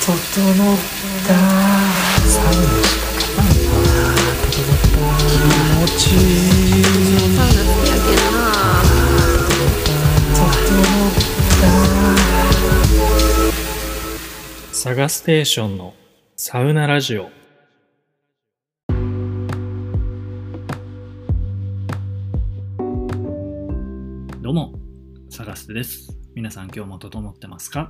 整った。サウナしたかな整った気持ち。いいサウナ好きやけんな整ったサガステーションのサウナラジオ。どうもサガステです。皆さん今日も整ってますか、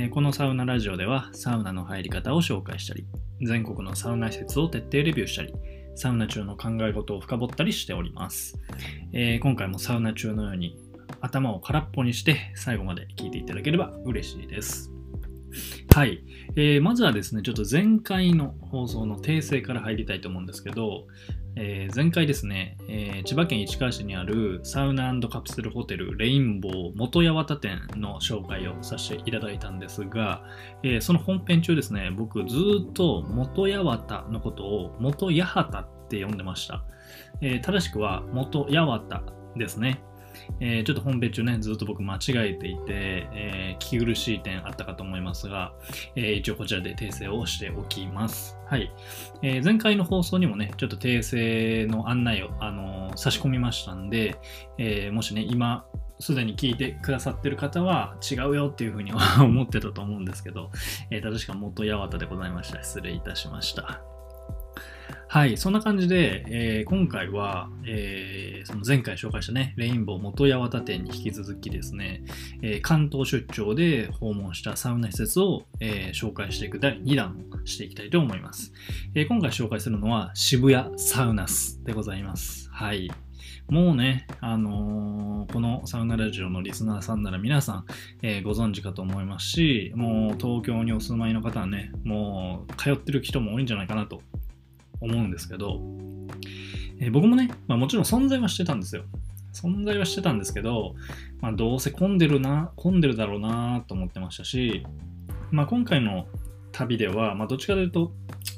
えーこのサウナラジオではサウナの入り方を紹介したり全国のサウナ施設を徹底レビューしたりサウナ中の考え事を深掘ったりしております、えー今回もサウナ中のように頭を空っぽにして最後まで聞いていただければ嬉しいです。はい、えーまずはですねちょっと前回の放送の訂正から入りたいと思うんですけど、えー前回ですね、えー千葉県市川市にあるサウナカプセルホテルレインボー元八幡店の紹介をさせていただいたんですが、えーその本編中ですね、僕ずっと元八幡のことを元八幡って呼んでました。えー正しくは元八幡ですね。えーちょっと本編中ね、ずっと僕間違えていて、えー聞き苦しい点あったかと思いますが、えー一応こちらで訂正をしておきます。はい。えー前回の放送にもね、ちょっと訂正の案内を、あのー差し込みましたんで、えーもしね、今、すでに聞いてくださってる方は違うよっていうふうに 思ってたと思うんですけど、えー、確か元八幡でございました。失礼いたしました。はい、そんな感じで、えー今回は、えーその前回紹介したね、レインボー元八幡店に引き続きですね、えー関東出張で訪問したサウナ施設を、え紹介していく第2弾をしていきたいと思います。え今回紹介するのは渋谷サウナスでございます。はい。もうね、あのーこのサウナラジオのリスナーさんなら皆さん、えーご存知かと思いますし、もう東京にお住まいの方はね、もう通ってる人も多いんじゃないかなと思うんですけど、えー僕もね、まあ、もちろん存在はしてたんですよ。存在はしてたんですけど、まあ、どうせ混んでるな、混んでるだろうなと思ってましたし、まあ、今回の旅では、まあ、どっちかというと、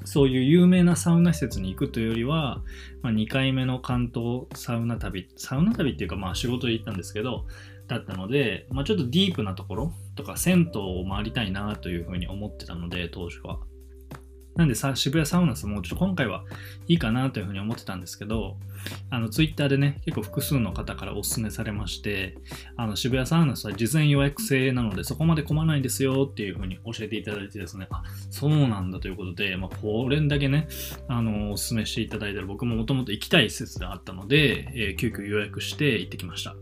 そういう有名なサウナ施設に行くというよりは、まあ、2回目の関東サウナ旅、サウナ旅っていうか、まあ仕事で行ったんですけど、だったので、まあ、ちょっとディープなところとか、銭湯を回りたいなというふうに思ってたので、当初は。なんでさ、渋谷サウナスもちょっと今回はいいかなというふうに思ってたんですけど、あの、ツイッターでね、結構複数の方からお勧めされまして、あの、渋谷サウナスは事前予約制なので、そこまで混まないんですよっていうふうに教えていただいてですね、あ、そうなんだということで、まあ、これだけね、あの、お勧めしていただいたら、僕ももともと行きたい施設であったので、えー急遽予約して行ってきました。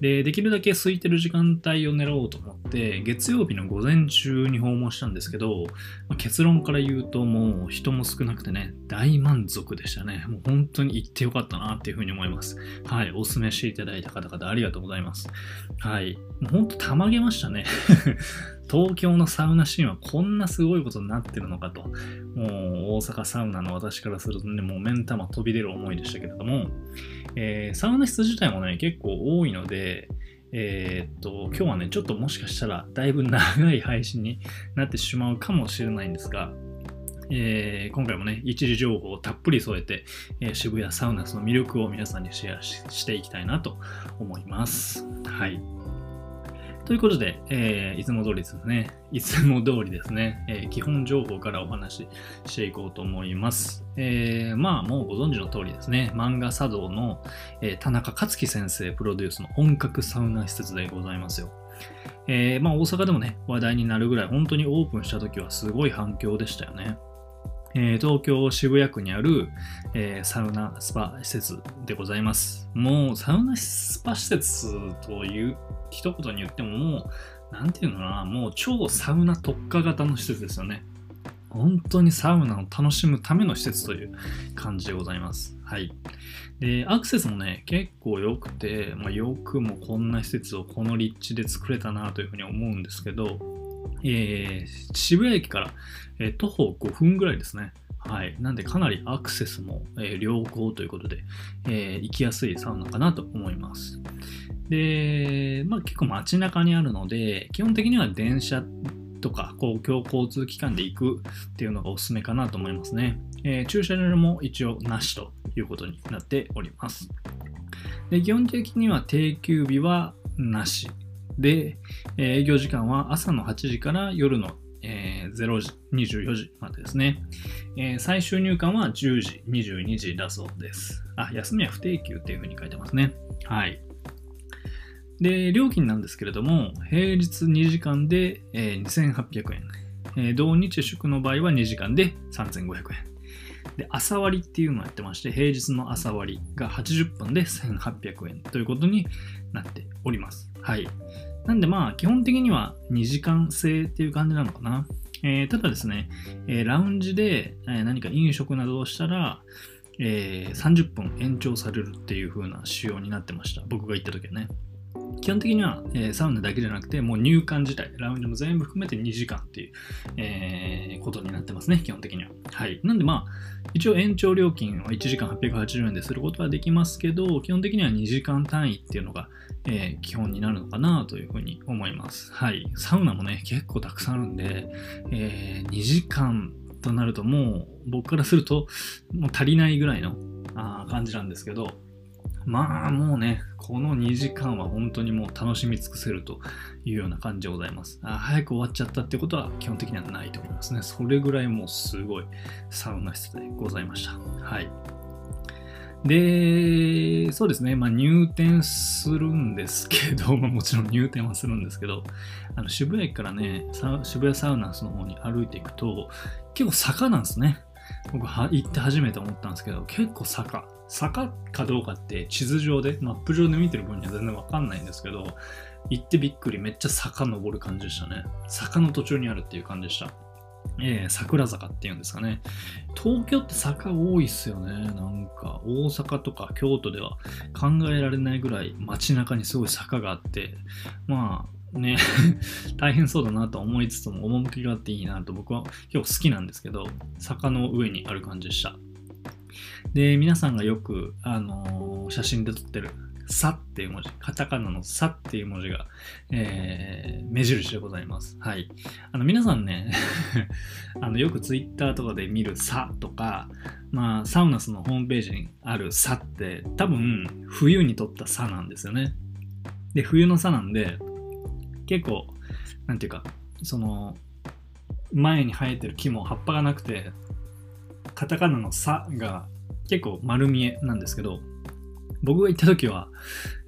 で、できるだけ空いてる時間帯を狙おうと思って、月曜日の午前中に訪問したんですけど、まあ結論から言うともう人も少なくてね、大満足でしたね。もう本当に行ってよかったなっていうふうに思います。はい、お勧めしていただいた方々ありがとうございます。はい、もう本当たまげましたね。東京のサウナシーンはこんなすごいことになってるのかと。もう大阪サウナの私からするとね、もう目ん玉飛び出る思いでしたけれども、えーサウナ室自体もね、結構多いので、えーっと、今日はね、ちょっともしかしたらだいぶ長い配信になってしまうかもしれないんですが、えー今回もね、一時情報をたっぷり添えて、えー渋谷サウナスの魅力を皆さんにシェアししていきたいなと思います。はい。ということで、えーいつも通りですね、いつも通りですね、えー基本情報からお話ししていこうと思います。えーまあ、もうご存知の通りですね、漫画茶道の、えー田中克樹先生プロデュースの本格サウナ施設でございますよ。えーまあ、大阪でもね、話題になるぐらい、本当にオープンした時はすごい反響でしたよね。えー東京渋谷区にある、えーサウナスパ施設でございます。もうサウナスパ施設という一言に言ってももう、なんていうのかな、もう超サウナ特化型の施設ですよね。本当にサウナを楽しむための施設という感じでございます。はい。で、アクセスもね、結構良くて、まあ、よくもこんな施設をこの立地で作れたなというふうに思うんですけど、えー渋谷駅から、えー徒歩5分ぐらいですね。はい。なんでかなりアクセスも、えー良好ということで、え行きやすいサウナかなと思います。で、まあ結構街中にあるので、基本的には電車とか公共交通機関で行くっていうのがおすすめかなと思いますね。え駐車場も一応なしということになっております。で基本的には定休日はなしで、営業時間は朝の8時から夜の、えー0時、24時までですね。えー最終入館は10時、22時だそうです。あ、休みは不定休っていうふうに書いてますね。はい。で、料金なんですけれども、平日2時間で、えー2800円。えー同日祝の場合は2時間で3500円。で、朝割っていうのをやってまして、平日の朝割が80分で1800円ということになっております。はい。なんでまあ、基本的には2時間制っていう感じなのかな。えーただですね、えーラウンジで、え何か飲食などをしたら、えー30分延長されるっていう風な仕様になってました。僕が行った時はね。基本的には、えーサウナだけじゃなくて、もう入館自体、ラウンジも全部含めて2時間っていう、えーことになってますね、基本的には。はい。なんでまあ、一応延長料金は1時間880円ですることはできますけど、基本的には2時間単位っていうのが、えー基本になるのかなというふうに思います。はい。サウナもね、結構たくさんあるんで、え2時間となるともう僕からするともう足りないぐらいのあ感じなんですけど、まあもうね、この2時間は本当にもう楽しみ尽くせるというような感じでございます。あ早く終わっちゃったってことは基本的にはないと思いますね。それぐらいもうすごいサウナ室でございました。はい。で、そうですね、まあ、入店するんですけど、まあ、もちろん入店はするんですけど、あの渋谷駅からね、渋谷サウナスの方に歩いていくと、結構坂なんですね。僕は行って初めて思ったんですけど、結構坂。坂かどうかって地図上で、マップ上で見てる分には全然わかんないんですけど、行ってびっくり、めっちゃ坂登る感じでしたね。坂の途中にあるっていう感じでした。えー、桜坂っていうんですかね。東京って坂多いっすよね。なんか、大阪とか京都では考えられないぐらい街中にすごい坂があって、まあね、大変そうだなと思いつつも趣があっていいなと僕は結構好きなんですけど、坂の上にある感じでした。で、皆さんがよく、あのー写真で撮ってる、さっていう文字、カタカナのさっていう文字が、えー目印でございます。はい。あの、皆さんね、あの、よくツイッターとかで見るさとか、まあ、サウナスのホームページにあるさって、多分、冬に撮ったさなんですよね。で、冬のさなんで、結構、なんていうか、その、前に生えてる木も葉っぱがなくて、カタカナのさが結構丸見えなんですけど、僕が行った時は、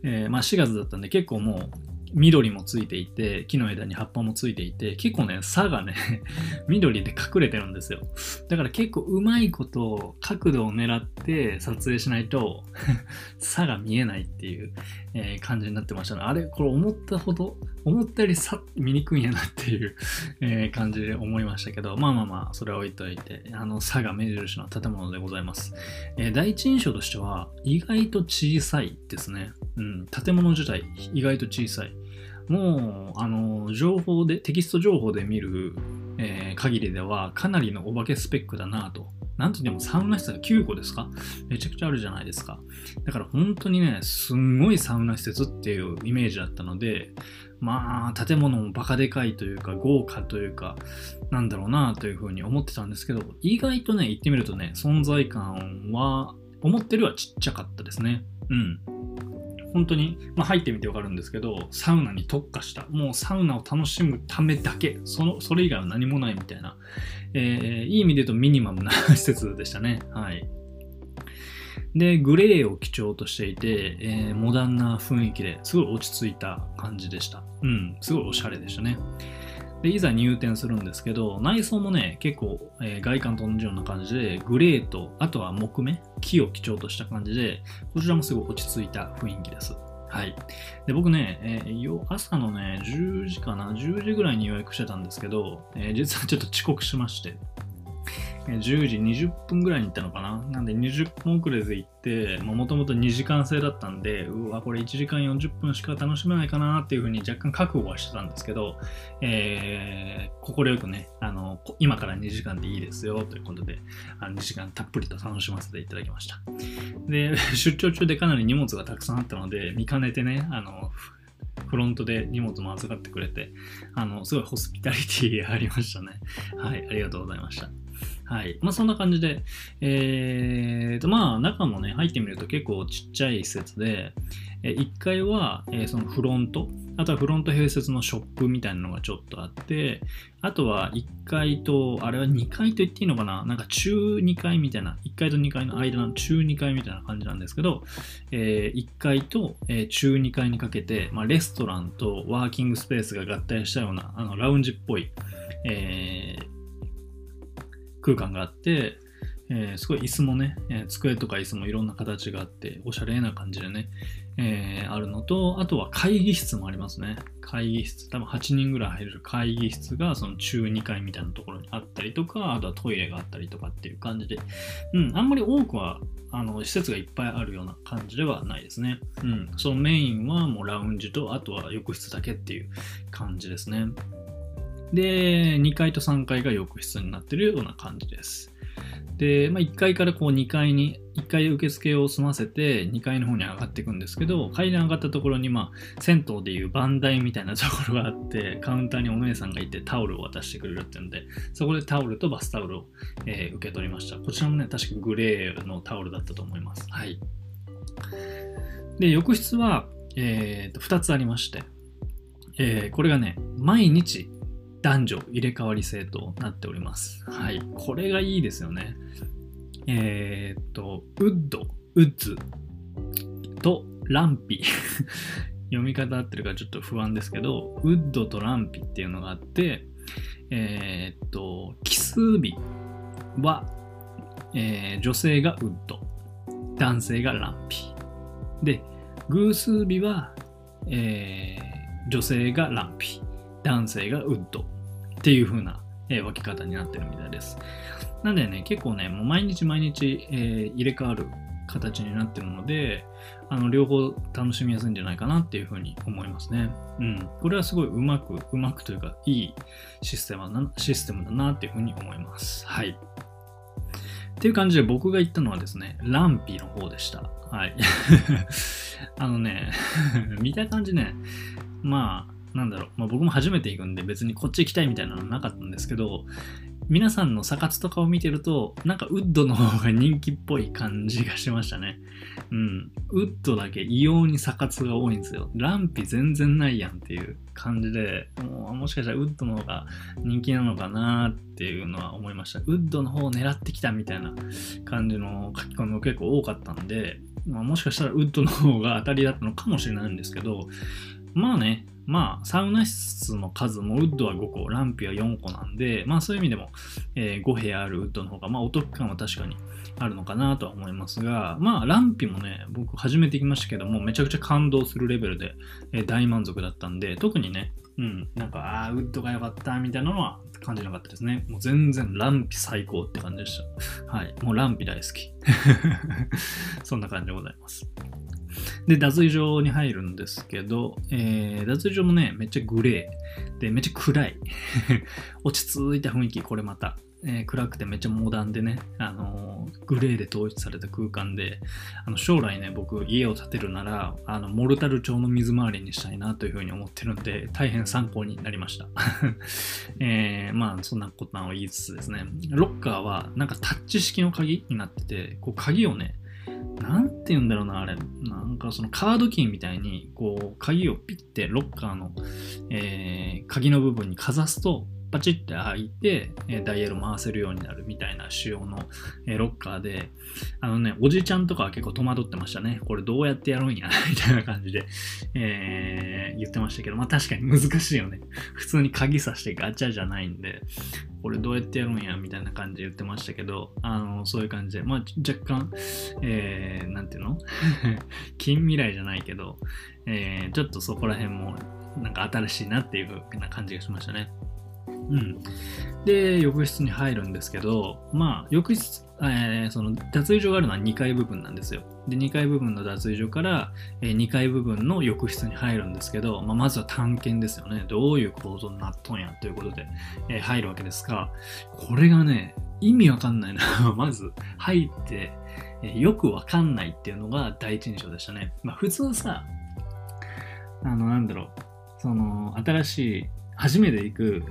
えーまあ4月だったんで結構もう緑もついていて、木の枝に葉っぱもついていて、結構ね、差がね、緑で隠れてるんですよ。だから結構うまいこと角度を狙って撮影しないと 差が見えないっていう、えー感じになってましたね。あれこれ思ったほど、思ったより差見にくいんやなっていう、え感じで思いましたけど、まあまあまあ、それは置いといて、あの差が目印の建物でございます。えー第一印象としては、意外と小さいですね。うん、建物自体、意外と小さい。もう、あの、情報で、テキスト情報で見る、えー限りでは、かなりのお化けスペックだなと。なんといってもサウナ室が9個ですか？めちゃくちゃあるじゃないですか。だから本当にね、すんごいサウナ施設っていうイメージだったので、まあ、建物もバカでかいというか、豪華というか、なんだろうなというふうに思ってたんですけど、意外とね、行ってみるとね、存在感は、思ってるよりはちっちゃかったですね。うん。本当に、まあ、入ってみてわかるんですけど、サウナに特化した、もうサウナを楽しむためだけ、そのそれ以外は何もないみたいな、えーいい意味で言うとミニマムな施設でしたね。はい。で、グレーを基調としていて、えーモダンな雰囲気ですごい落ち着いた感じでした。うん、すごいおしゃれでしたね。で、いざ入店するんですけど、内装もね、結構、えー外観と同じような感じで、グレーと、あとは木目、木を基調とした感じで、こちらもすごい落ち着いた雰囲気です。はい。で、僕ね、えー朝のね、10時かな、10時ぐらいに予約してたんですけど、えー実はちょっと遅刻しまして、10時20分ぐらいに行ったのかな。なんで20分遅れで行って、もともと2時間制だったんで、うわ、これ1時間40分しか楽しめないかなっていうふうに若干覚悟はしてたんですけど、えー、快くね、あの、今から2時間でいいですよということで、あの2時間たっぷりと楽しませていただきました。で、出張中でかなり荷物がたくさんあったので、見かねてね、あの、フフロントで荷物も預かってくれて、あの、すごいホスピタリティありましたね。はい、ありがとうございました。はい。まあそんな感じで、えーと、まあ中もね、入ってみると結構ちっちゃい施設で、え1階は、えーそのフロント、あとはフロント併設のショップみたいなのがちょっとあって、あとは1階と、あれは2階と言っていいのかな？なんか中2階みたいな、1階と2階の間の中2階みたいな感じなんですけど、え1階と、えー中2階にかけて、まあ、レストランとワーキングスペースが合体したようなあのラウンジっぽい、えー空間があって、えーすごい椅子もね、えー机とか椅子もいろんな形があって、おしゃれな感じでね、えーあるのと、あとは会議室もありますね。会議室、多分8人ぐらい入れる会議室がその中2階みたいなところにあったりとか、あとはトイレがあったりとかっていう感じで、うん、あんまり多くはあの施設がいっぱいあるような感じではないですね。うん、そのメインはもうラウンジと、あとは浴室だけっていう感じですね。で、2階と3階が浴室になってるような感じです。で、まあ、1階からこう2階に、1階受付を済ませて2階の方に上がっていくんですけど、階段上がったところに、まあ、銭湯でいう番台みたいなところがあって、カウンターにお姉さんがいてタオルを渡してくれるっていうんで、そこでタオルとバスタオルを、えー受け取りました。こちらもね、確かグレーのタオルだったと思います。はい。で、浴室は、えーと2つありまして、えーこれがね、毎日男女入れ替わり制となっております。はい。これがいいですよね。えーっと、ウッド、ウッズとランピ。読み方合ってるかちょっと不安ですけど、ウッドとランピっていうのがあって、えーっと、奇数日は、えー女性がウッド、男性がランピ。で、偶数日は、えー女性がランピ、男性がウッドっていう風な、えー分け方になってるみたいです。なんでね、結構ね、もう毎日毎日、えー入れ替わる形になってるので、あの両方楽しみやすいんじゃないかなっていう風に思いますね。うん。これはすごいうまく、うまくというか、いいシステムだなシステムだなっていう風に思います。はい。っていう感じで僕が言ったのはですね、ランピーの方でした。はい。あのね、見た感じね、まあ、なんだろう、まあ、僕も初めて行くんで別にこっち行きたいみたいなのはなかったんですけど、皆さんのサ活とかを見てると、なんかウッドの方が人気っぽい感じがしましたね。うん。ウッドだけ異様にサ活が多いんですよ。ランピ全然ないやんっていう感じで、もうもしかしたらウッドの方が人気なのかなっていうのは思いました。ウッドの方を狙ってきたみたいな感じの書き込みも結構多かったんで、まあ、もしかしたらウッドの方が当たりだったのかもしれないんですけど、まあね、まあ、サウナ室の数もウッドは5個、ランピは4個なんで、まあそういう意味でも、えー5部屋あるウッドの方が、まあお得感は確かにあるのかなとは思いますが、まあランピもね、僕初めて行きましたけども、めちゃくちゃ感動するレベルで、えー大満足だったんで、特にね、うん、なんか、ああ、ウッドが良かったみたいなのは感じなかったですね。もう全然ランピ最高って感じでした。はい、もうランピ大好き。そんな感じでございます。で、脱衣所に入るんですけど、えー、脱衣所もね、めっちゃグレー。で、めっちゃ暗い。落ち着いた雰囲気、これまた。えー暗くてめっちゃモダンでね、あのーグレーで統一された空間で、あの将来ね、僕、家を建てるなら、あの、モルタル調の水回りにしたいなというふうに思ってるんで、大変参考になりました。えーまあ、そんなことを言いつつですね、ロッカーは、なんかタッチ式の鍵になってて、こう、鍵をね、なんて言うんだろうな、あれ。なんかそのカードキーみたいに、こう、鍵をピッてロッカーの、えー鍵の部分にかざすと、パチッて開いて、えダイヤル回せるようになるみたいな仕様の、えロッカーで、あのね、おじちゃんとかは結構戸惑ってましたね。これどうやってやるんや？みたいな感じで、えー言ってましたけど、まあ確かに難しいよね。普通に鍵さしてガチャじゃないんで、これどうやってやるんや？みたいな感じで言ってましたけど、あの、そういう感じで、まあ若干、えー、なんていうの？近未来じゃないけど、えーちょっとそこら辺もなんか新しいなっていう風な感じがしましたね。うん。で、浴室に入るんですけど、まあ、浴室、えーその脱衣所があるのは2階部分なんですよ。で、2階部分の脱衣所から、え2階部分の浴室に入るんですけど、まあ、まずは探検ですよね。どういう構造になっとんやということで、えー入るわけですが、これがね、意味わかんないな。まず、入って、えーよくわかんないっていうのが第一印象でしたね。まあ、普通さ、あの、なんだろう、その、新しい、初めて行く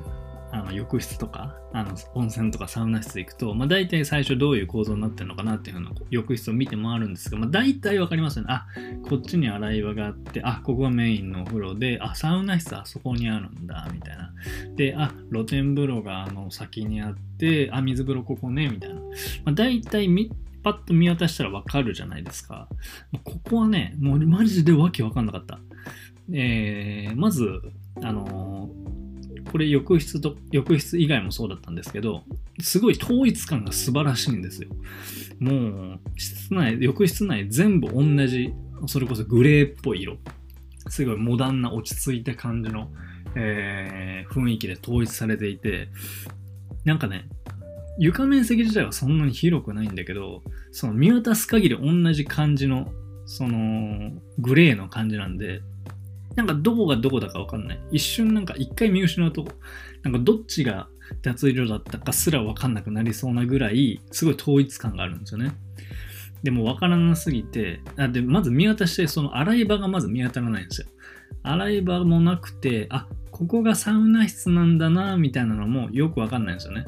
あの浴室とかあの温泉とかサウナ室行くと、まあ、大体最初どういう構造になってるのかなっていうのを浴室を見て回るんですが、まあ、大体わかりますよね。あこっちに洗い場があってあここがメインのお風呂であサウナ室あそこにあるんだみたいな。であ露天風呂があの先にあってあ水風呂ここねみたいな。まあ、大体みパッと見渡したらわかるじゃないですか。ここはね、もうマジでわけわかんなかった。えー、まず、あのーこれ浴室と、浴室以外もそうだったんですけど、すごい統一感が素晴らしいんですよ。もう、室内、浴室内全部同じ、それこそグレーっぽい色。すごいモダンな落ち着いた感じの、えー、雰囲気で統一されていて、なんかね、床面積自体はそんなに広くないんだけど、その見渡す限り同じ感じの、その、グレーの感じなんで、なんかどこがどこだかわかんない。一瞬なんか一回見失うと、なんかどっちが脱衣所だったかすらわかんなくなりそうなぐらい、すごい統一感があるんですよね。でもわからなすぎて、あで、まず見渡して、その洗い場がまず見当たらないんですよ。洗い場もなくて、あ、ここがサウナ室なんだな、みたいなのもよくわかんないんですよね。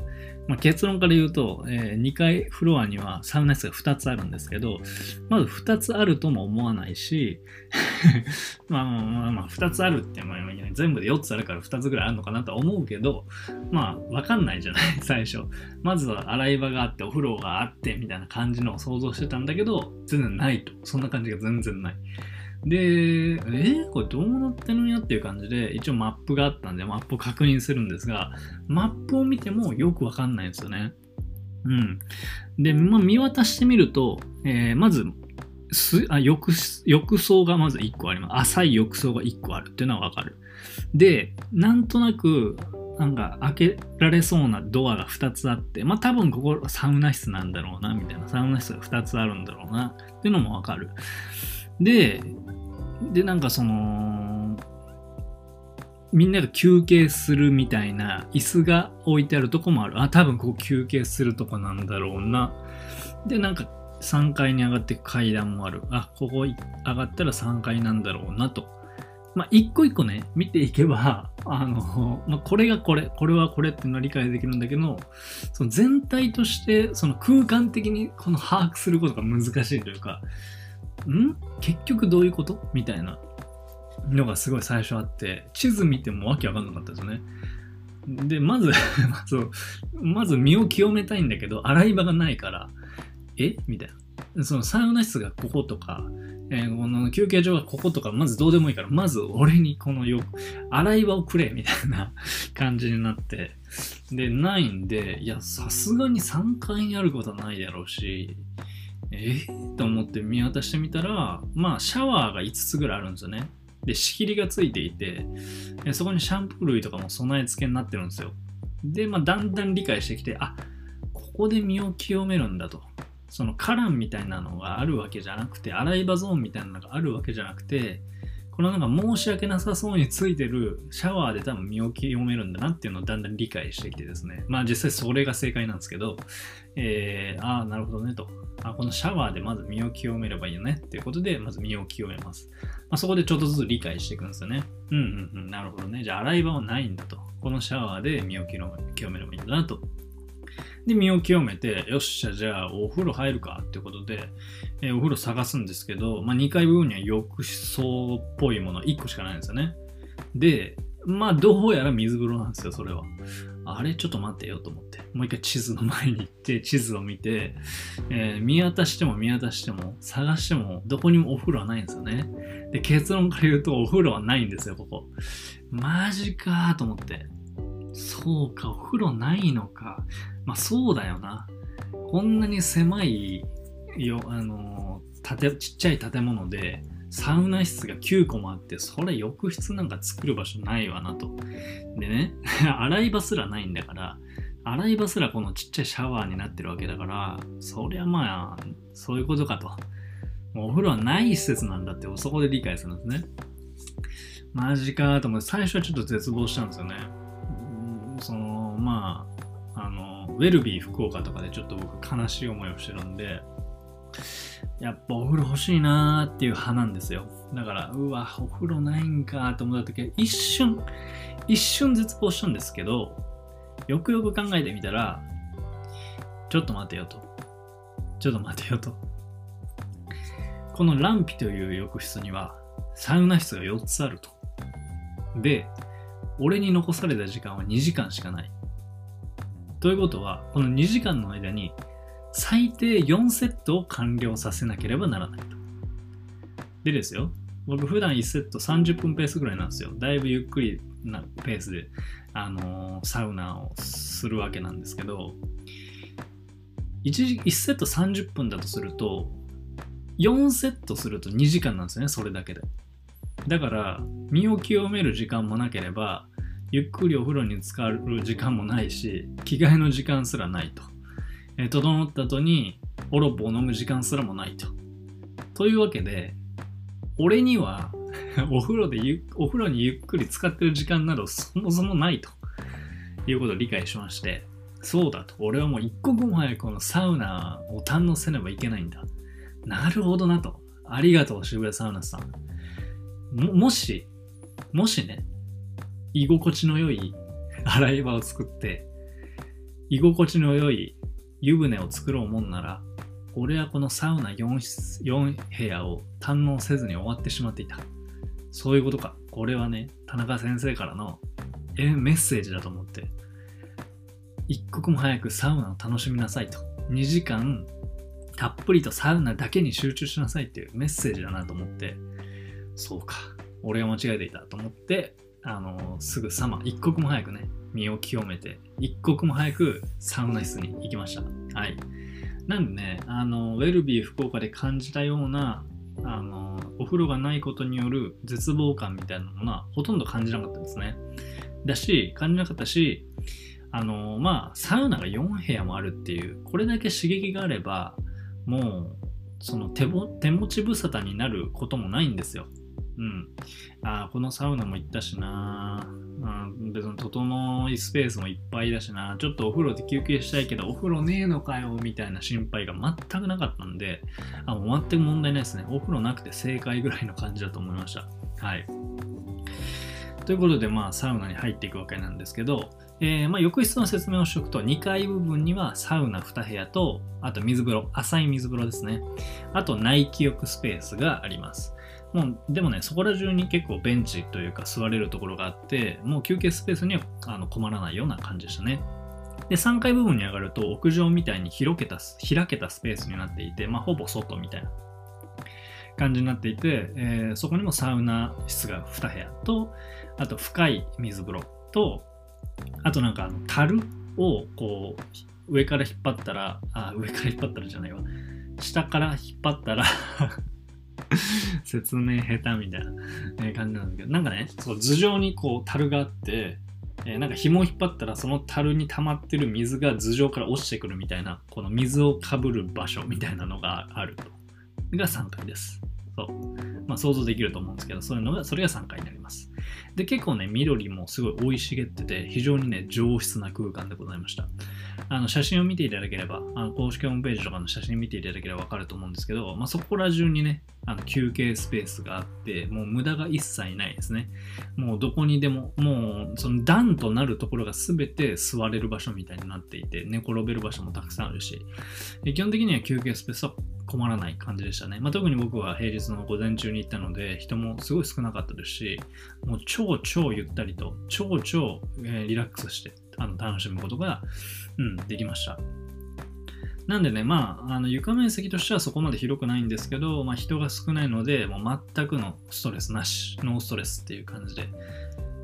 まあ、結論から言うと、えー、2階フロアにはサウナ室が2つあるんですけど、まず2つあるとも思わないし、まあまあまあ、2つあるって、まあ、全部で4つあるから2つぐらいあるのかなと思うけど、まあ、わかんないじゃない、最初。まずは洗い場があって、お風呂があって、みたいな感じのを想像してたんだけど、全然ないと。そんな感じが全然ない。で、えー、これどうなってるんやっていう感じで、一応マップがあったんで、マップを確認するんですが、マップを見てもよくわかんないんですよね。うん。で、まあ、見渡してみると、えー、まず、すあ浴浴槽がまず1個あります。浅い浴槽が1個あるっていうのはわかる。で、なんとなく、なんか開けられそうなドアが2つあって、まあ多分ここサウナ室なんだろうな、みたいな。サウナ室が2つあるんだろうな、っていうのもわかる。で、で、なんかその、みんなが休憩するみたいな椅子が置いてあるとこもある。あ、多分ここ休憩するとこなんだろうな。で、なんか3階に上がっていく階段もある。あ、ここ上がったら3階なんだろうなと。まあ、一個一個ね、見ていけば、あの、まあ、これがこれ、これはこれっていうのは理解できるんだけど、その全体として、その空間的にこの把握することが難しいというか、ん？結局どういうこと？みたいな。のがすごい最初あって、地図見てもわけわかんなかったですよね。で、まず まず、まず身を清めたいんだけど、洗い場がないから、え？みたいな。そのサウナ室がこことか、えー、この休憩所がこことか、まずどうでもいいから、まず俺にこのよ、洗い場をくれみたいな。感じになって、で、ないんで、いや、さすがに3階にあることはないだろうし、え？ー、と思って見渡してみたら、まあ、シャワーが5つぐらいあるんですよね。で、仕切りがついていて、そこにシャンプー類とかも備え付けになってるんですよ。で、まあ、だんだん理解してきて、あ、ここで身を清めるんだと。そのカランみたいなのがあるわけじゃなくて、洗い場ゾーンみたいなのがあるわけじゃなくて、このなんか申し訳なさそうについてるシャワーで多分身を清めるんだなっていうのをだんだん理解してきてですね。まあ実際それが正解なんですけど、えー、ああ、なるほどねと。あこのシャワーでまず身を清めればいいよねっていうことで、まず身を清めます。まあ、そこでちょっとずつ理解していくんですよね。うんうんうん、なるほどね。じゃあ洗い場はないんだと。このシャワーで身を清めればいいんだなと。で、身を清めて、よっしゃ、じゃあお風呂入るかってことで、えー、お風呂探すんですけど、まあ、2階部分には浴槽っぽいもの1個しかないんですよね。で、まあ、どうやら水風呂なんですよ、それは。あれちょっと待ってよと思って。もう一回地図の前に行って、地図を見て、えー、見渡しても見渡しても、探しても、どこにもお風呂はないんですよね。で、結論から言うと、お風呂はないんですよ、ここ。マジかーと思って。そうか、お風呂ないのか。まあ、そうだよな。こんなに狭いよ、あの、建ちっちゃい建物で、サウナ室が9個もあって、それ浴室なんか作る場所ないわなと。でね、洗い場すらないんだから、洗い場すらこのちっちゃいシャワーになってるわけだから、そりゃまあ、そういうことかと。もうお風呂はない施設なんだってそこで理解するんですね。マジかと思って、最初はちょっと絶望したんですよね。その、まあ、あの、ウェルビー福岡とかでちょっと僕悲しい思いをしてるんで、やっぱお風呂欲しいなーっていう派なんですよ。だから、うわ、お風呂ないんかと思った時は一瞬、一瞬絶望したんですけど、よくよく考えてみたら、ちょっと待てよと。ちょっと待てよと。このランピという浴室にはサウナ室が4つあると。で、俺に残された時間は2時間しかない。ということは、この2時間の間に最低4セットを完了させなければならないと。でですよ、僕普段1セット30分ペースぐらいなんですよ。だいぶゆっくりなペースで、あのーサウナをするわけなんですけど、1, 1セット30分だとすると、4セットすると2時間なんですよね、それだけで。だから、身を清める時間もなければ、ゆっくりお風呂に浸かる時間もないし、着替えの時間すらないと。えー整った後に、オロポを飲む時間すらもないと。というわけで、俺には お風呂でゆお風呂にゆっくり使ってる時間などそもそもないということを理解しまして、そうだと。俺はもう一刻も早くこのサウナを堪能せねばいけないんだ。なるほどなと。ありがとう、渋谷サウナさん。も、もし、もしね、居心地の良い洗い場を作って、居心地の良い湯船を作ろうもんなら、俺はこのサウナ 4, 室4部屋を堪能せずに終わってしまっていた。そういうことか。これはね、田中先生からのえメッセージだと思って、一刻も早くサウナを楽しみなさいと。2時間、たっぷりとサウナだけに集中しなさいっていうメッセージだなと思って、そうか。俺が間違えていたと思って、あのすぐさま、一刻も早くね、身を清めて、一刻も早くサウナ室に行きました。はい。なんでね、あの、ウェルビー福岡で感じたような、あの、お風呂がないことによる絶望感みたいなものはほとんど感じなかったですね。だし、感じなかったし、あの、まあ、サウナが4部屋もあるっていう、これだけ刺激があれば、もう、その手手持ち無沙汰になることもないんですよ。うん。ああ、このサウナも行ったしな、うん、別に整いスペースもいっぱいだしな、ちょっとお風呂で休憩したいけど、お風呂ねえのかよ、みたいな心配が全くなかったんで、あもう全く問題ないですね。お風呂なくて正解ぐらいの感じだと思いました。はい。ということで、まあ、サウナに入っていくわけなんですけど、えーまあ、浴室の説明をしておくと、2階部分にはサウナ2部屋と、あと水風呂、浅い水風呂ですね。あと内気浴スペースがあります。もう、でもね、そこら中に結構ベンチというか座れるところがあって、もう休憩スペースにはあの困らないような感じでしたね。で、3階部分に上がると屋上みたいに広けた、開けたスペースになっていて、まあ、ほぼ外みたいな感じになっていて、えーそこにもサウナ室が2部屋と、あと深い水風呂と、あとなんかあの樽をこう上から引っ張ったら、あ、上から引っ張ったらじゃないわ。下から引っ張ったら説明下手みたいなえ感じなんだけど、なんかね、そう頭上にこう樽があって、えーなんか紐を引っ張ったらその樽に溜まってる水が頭上から落ちてくるみたいな、この水をかぶる場所みたいなのがあると。が3階です。そう。まあ想像できると思うんですけど、そういうのが、それが3階になります。で、結構ね、緑もすごい生い茂ってて、非常にね、上質な空間でございました。あの、写真を見ていただければ、あの公式ホームページとかの写真見ていただければわかると思うんですけど、まあそこら中にね、あの休憩スペースがあって、もう無駄が一切ないですね。もうどこにでも、もうその段となるところが全て座れる場所みたいになっていて、寝転べる場所もたくさんあるし、基本的には休憩スペースは困らない感じでしたね。まあ、特に僕は平日の午前中に行ったので、人もすごい少なかったですし、もう超超ゆったりと、超超、えーリラックスしてあの楽しむことが、うん、できました。なんでね、まあ、あの床面積としてはそこまで広くないんですけど、まあ、人が少ないので、もう全くのストレスなし、ノーストレスっていう感じで、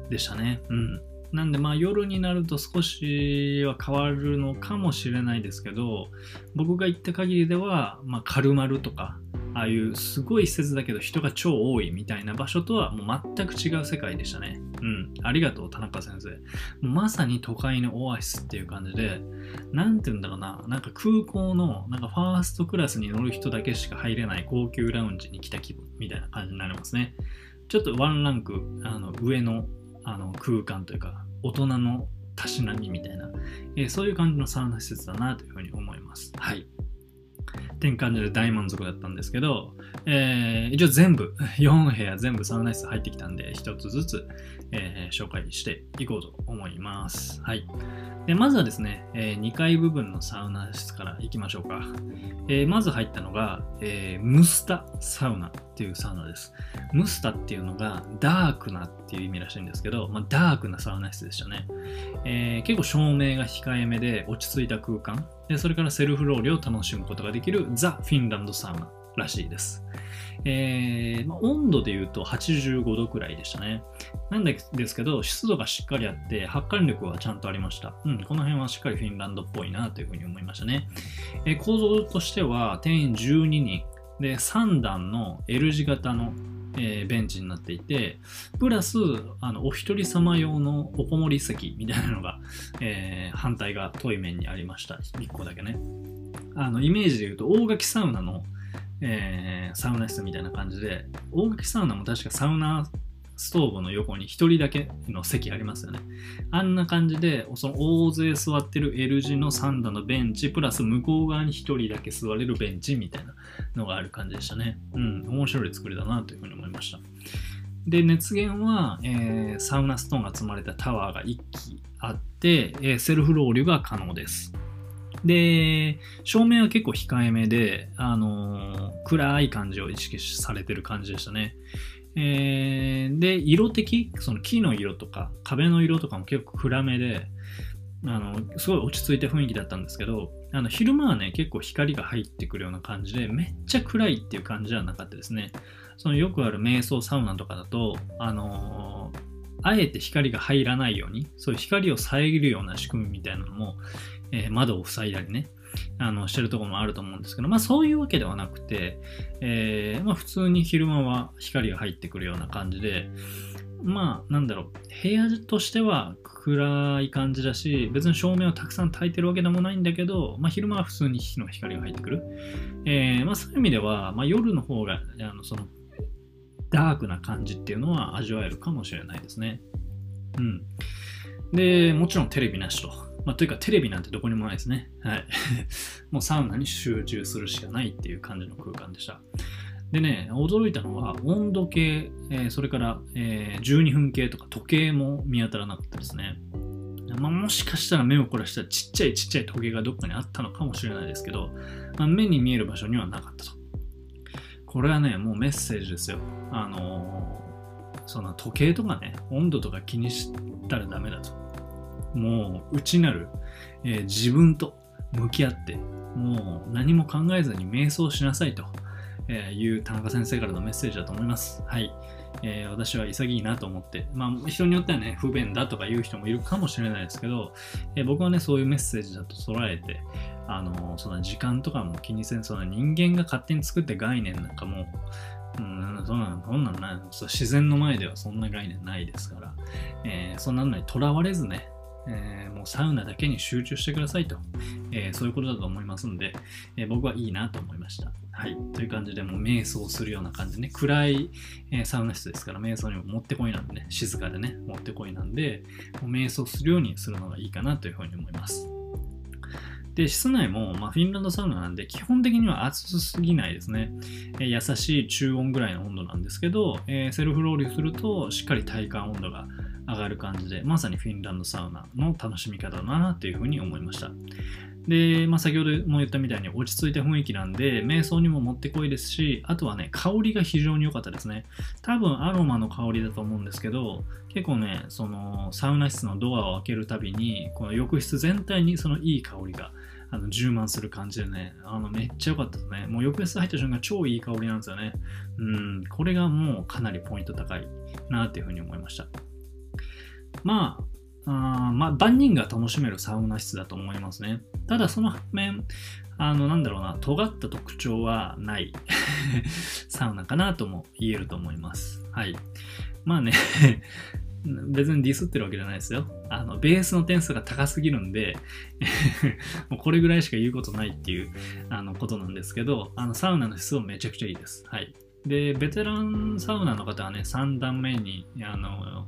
でしたね。うん。なんで、まあ、夜になると少しは変わるのかもしれないですけど、僕が行った限りでは、まあ、カルマルとか、ああいうすごい施設だけど人が超多いみたいな場所とはもう全く違う世界でしたね。うん。ありがとう、田中先生。まさに都会のオアシスっていう感じで、なんて言うんだろうな、なんか空港の、なんかファーストクラスに乗る人だけしか入れない高級ラウンジに来た気分みたいな感じになりますね。ちょっとワンランクあの上のあの空間というか、大人のたしなみみたいな、えーそういう感じのサウナ施設だなというふうに思います。はい。っていう感じで大満足だったんですけど、えー、一応全部、4部屋全部サウナ室入ってきたんで、一つずつ、えー、紹介していこうと思います。はい。でまずはですね、えー2階部分のサウナ室から行きましょうか。えーまず入ったのが、えームスタサウナっていうサウナです。ムスタっていうのがダークなっていう意味らしいんですけど、まあ、ダークなサウナ室でしたね。えー結構照明が控えめで落ち着いた空間で、それからセルフロールを楽しむことができるザ・フィンランドサウナらしいです。えーまあ、温度で言うと85度くらいでしたね。なんですけど、湿度がしっかりあって、発汗力はちゃんとありました。うん、この辺はしっかりフィンランドっぽいなというふうに思いましたね。えー構造としては、定員12人で3段の L 字型の、えーベンチになっていて、プラス、あのお一人様用のおこもり席みたいなのが、えー反対が遠い面にありました。1個だけね。あのイメージで言うと、大垣サウナの、えーサウナ室みたいな感じで、大垣サウナも確かサウナストーブの横に1人だけの席ありますよね。あんな感じで、その大勢座ってる L 字の3段のベンチ、プラス向こう側に1人だけ座れるベンチみたいなのがある感じでしたね。うん、面白い作りだなというふうに思いました。で、熱源は、えーサウナストーンが積まれたタワーが1基あって、えーセルフロウリュが可能です。で、照明は結構控えめで、あのー暗い感じを意識されてる感じでしたね。えーで、色的、その木の色とか壁の色とかも結構暗めで、あのすごい落ち着いた雰囲気だったんですけど、あの昼間はね、結構光が入ってくるような感じで、めっちゃ暗いっていう感じではなかったですね。そのよくある瞑想サウナとかだと、あのーあえて光が入らないように、そういう光を遮るような仕組みみたいなのも、えー窓を塞いだりね、あのしてるとこもあると思うんですけど、まあそういうわけではなくて、えーまあ普通に昼間は光が入ってくるような感じで、まあなんだろう、部屋としては暗い感じだし、別に照明をたくさん焚いてるわけでもないんだけど、まあ昼間は普通に火の光が入ってくる。えーまあそういう意味では、まあ夜の方が、あのそのダークな感じっていうのは味わえるかもしれないですね。うん。で、もちろんテレビなしと。まあ、というかテレビなんてどこにもないですね。はい。もうサウナに集中するしかないっていう感じの空間でした。でね、驚いたのは温度計、えーそれから、えー12分計とか時計も見当たらなかったですね。まあ、もしかしたら目を凝らしたらちっちゃいちっちゃい時計がどっかにあったのかもしれないですけど、まあ、目に見える場所にはなかったと。これはね、もうメッセージですよ。あのーその時計とかね、温度とか気にしたらダメだと。もう内なる、えー自分と向き合って、もう何も考えずに瞑想しなさいという田中先生からのメッセージだと思います。はい。えー私は潔いなと思って、まあ人によってはね、不便だとか言う人もいるかもしれないですけど、えー僕はね、そういうメッセージだと捉えて、あのその時間とかも気にせん、その人間が勝手に作って概念なんかもう、ん、そんなの、そんなのない自然の前ではそんな概念ないですから、えーそんなのにとらわれずね、えーもうサウナだけに集中してくださいと、えーそういうことだと思いますんで、えー僕はいいなと思いました。はい。という感じで、もう瞑想するような感じでね、暗い、えサウナ室ですから、瞑想にももってこいなんでね、静かでね、もってこいなんで、もう瞑想するようにするのがいいかなというふうに思います。で、室内も、まあ、フィンランドサウナなんで、基本的には暑すぎないですね。えー優しい中温ぐらいの温度なんですけど、えーセルフロールすると、しっかり体感温度が上がる感じで、まさにフィンランドサウナの楽しみ方だなというふうに思いました。で、まあ、先ほども言ったみたいに落ち着いた雰囲気なんで、瞑想にももってこいですし、あとはね、香りが非常に良かったですね。多分アロマの香りだと思うんですけど、結構ね、そのサウナ室のドアを開けるたびに、この浴室全体にそのいい香りがあの充満する感じでね、あのめっちゃ良かったですね。もう浴室入った瞬間超いい香りなんですよね。うん、これがもうかなりポイント高いなっていうふうに思いました。まあ、あまあ、万人が楽しめるサウナ室だと思いますね。ただその反面、あの、なんだろうな、尖った特徴はない サウナかなとも言えると思います。はい。まあね、別にディスってるわけじゃないですよ。あの、ベースの点数が高すぎるんで、もうこれぐらいしか言うことないっていうあのことなんですけど、あの、サウナの質はめちゃくちゃいいです。はい。で、ベテランサウナの方はね、3段目にあの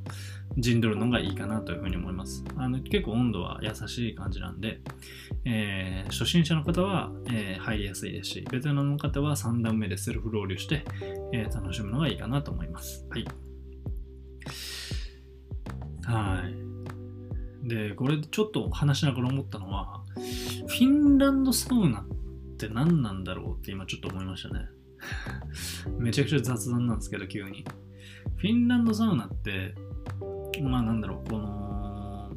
陣取るのがいいかなというふうに思います。あの結構温度は優しい感じなんで、えー初心者の方は、えー入りやすいですし、ベテランの方は3段目でセルフロウリュして、えー楽しむのがいいかなと思います。はい。はい。で、これちょっと話しながら思ったのは、フィンランドサウナって何なんだろうって今ちょっと思いましたね。めちゃくちゃ雑談なんですけど、急に。フィンランドサウナって、まあなんだろう、この、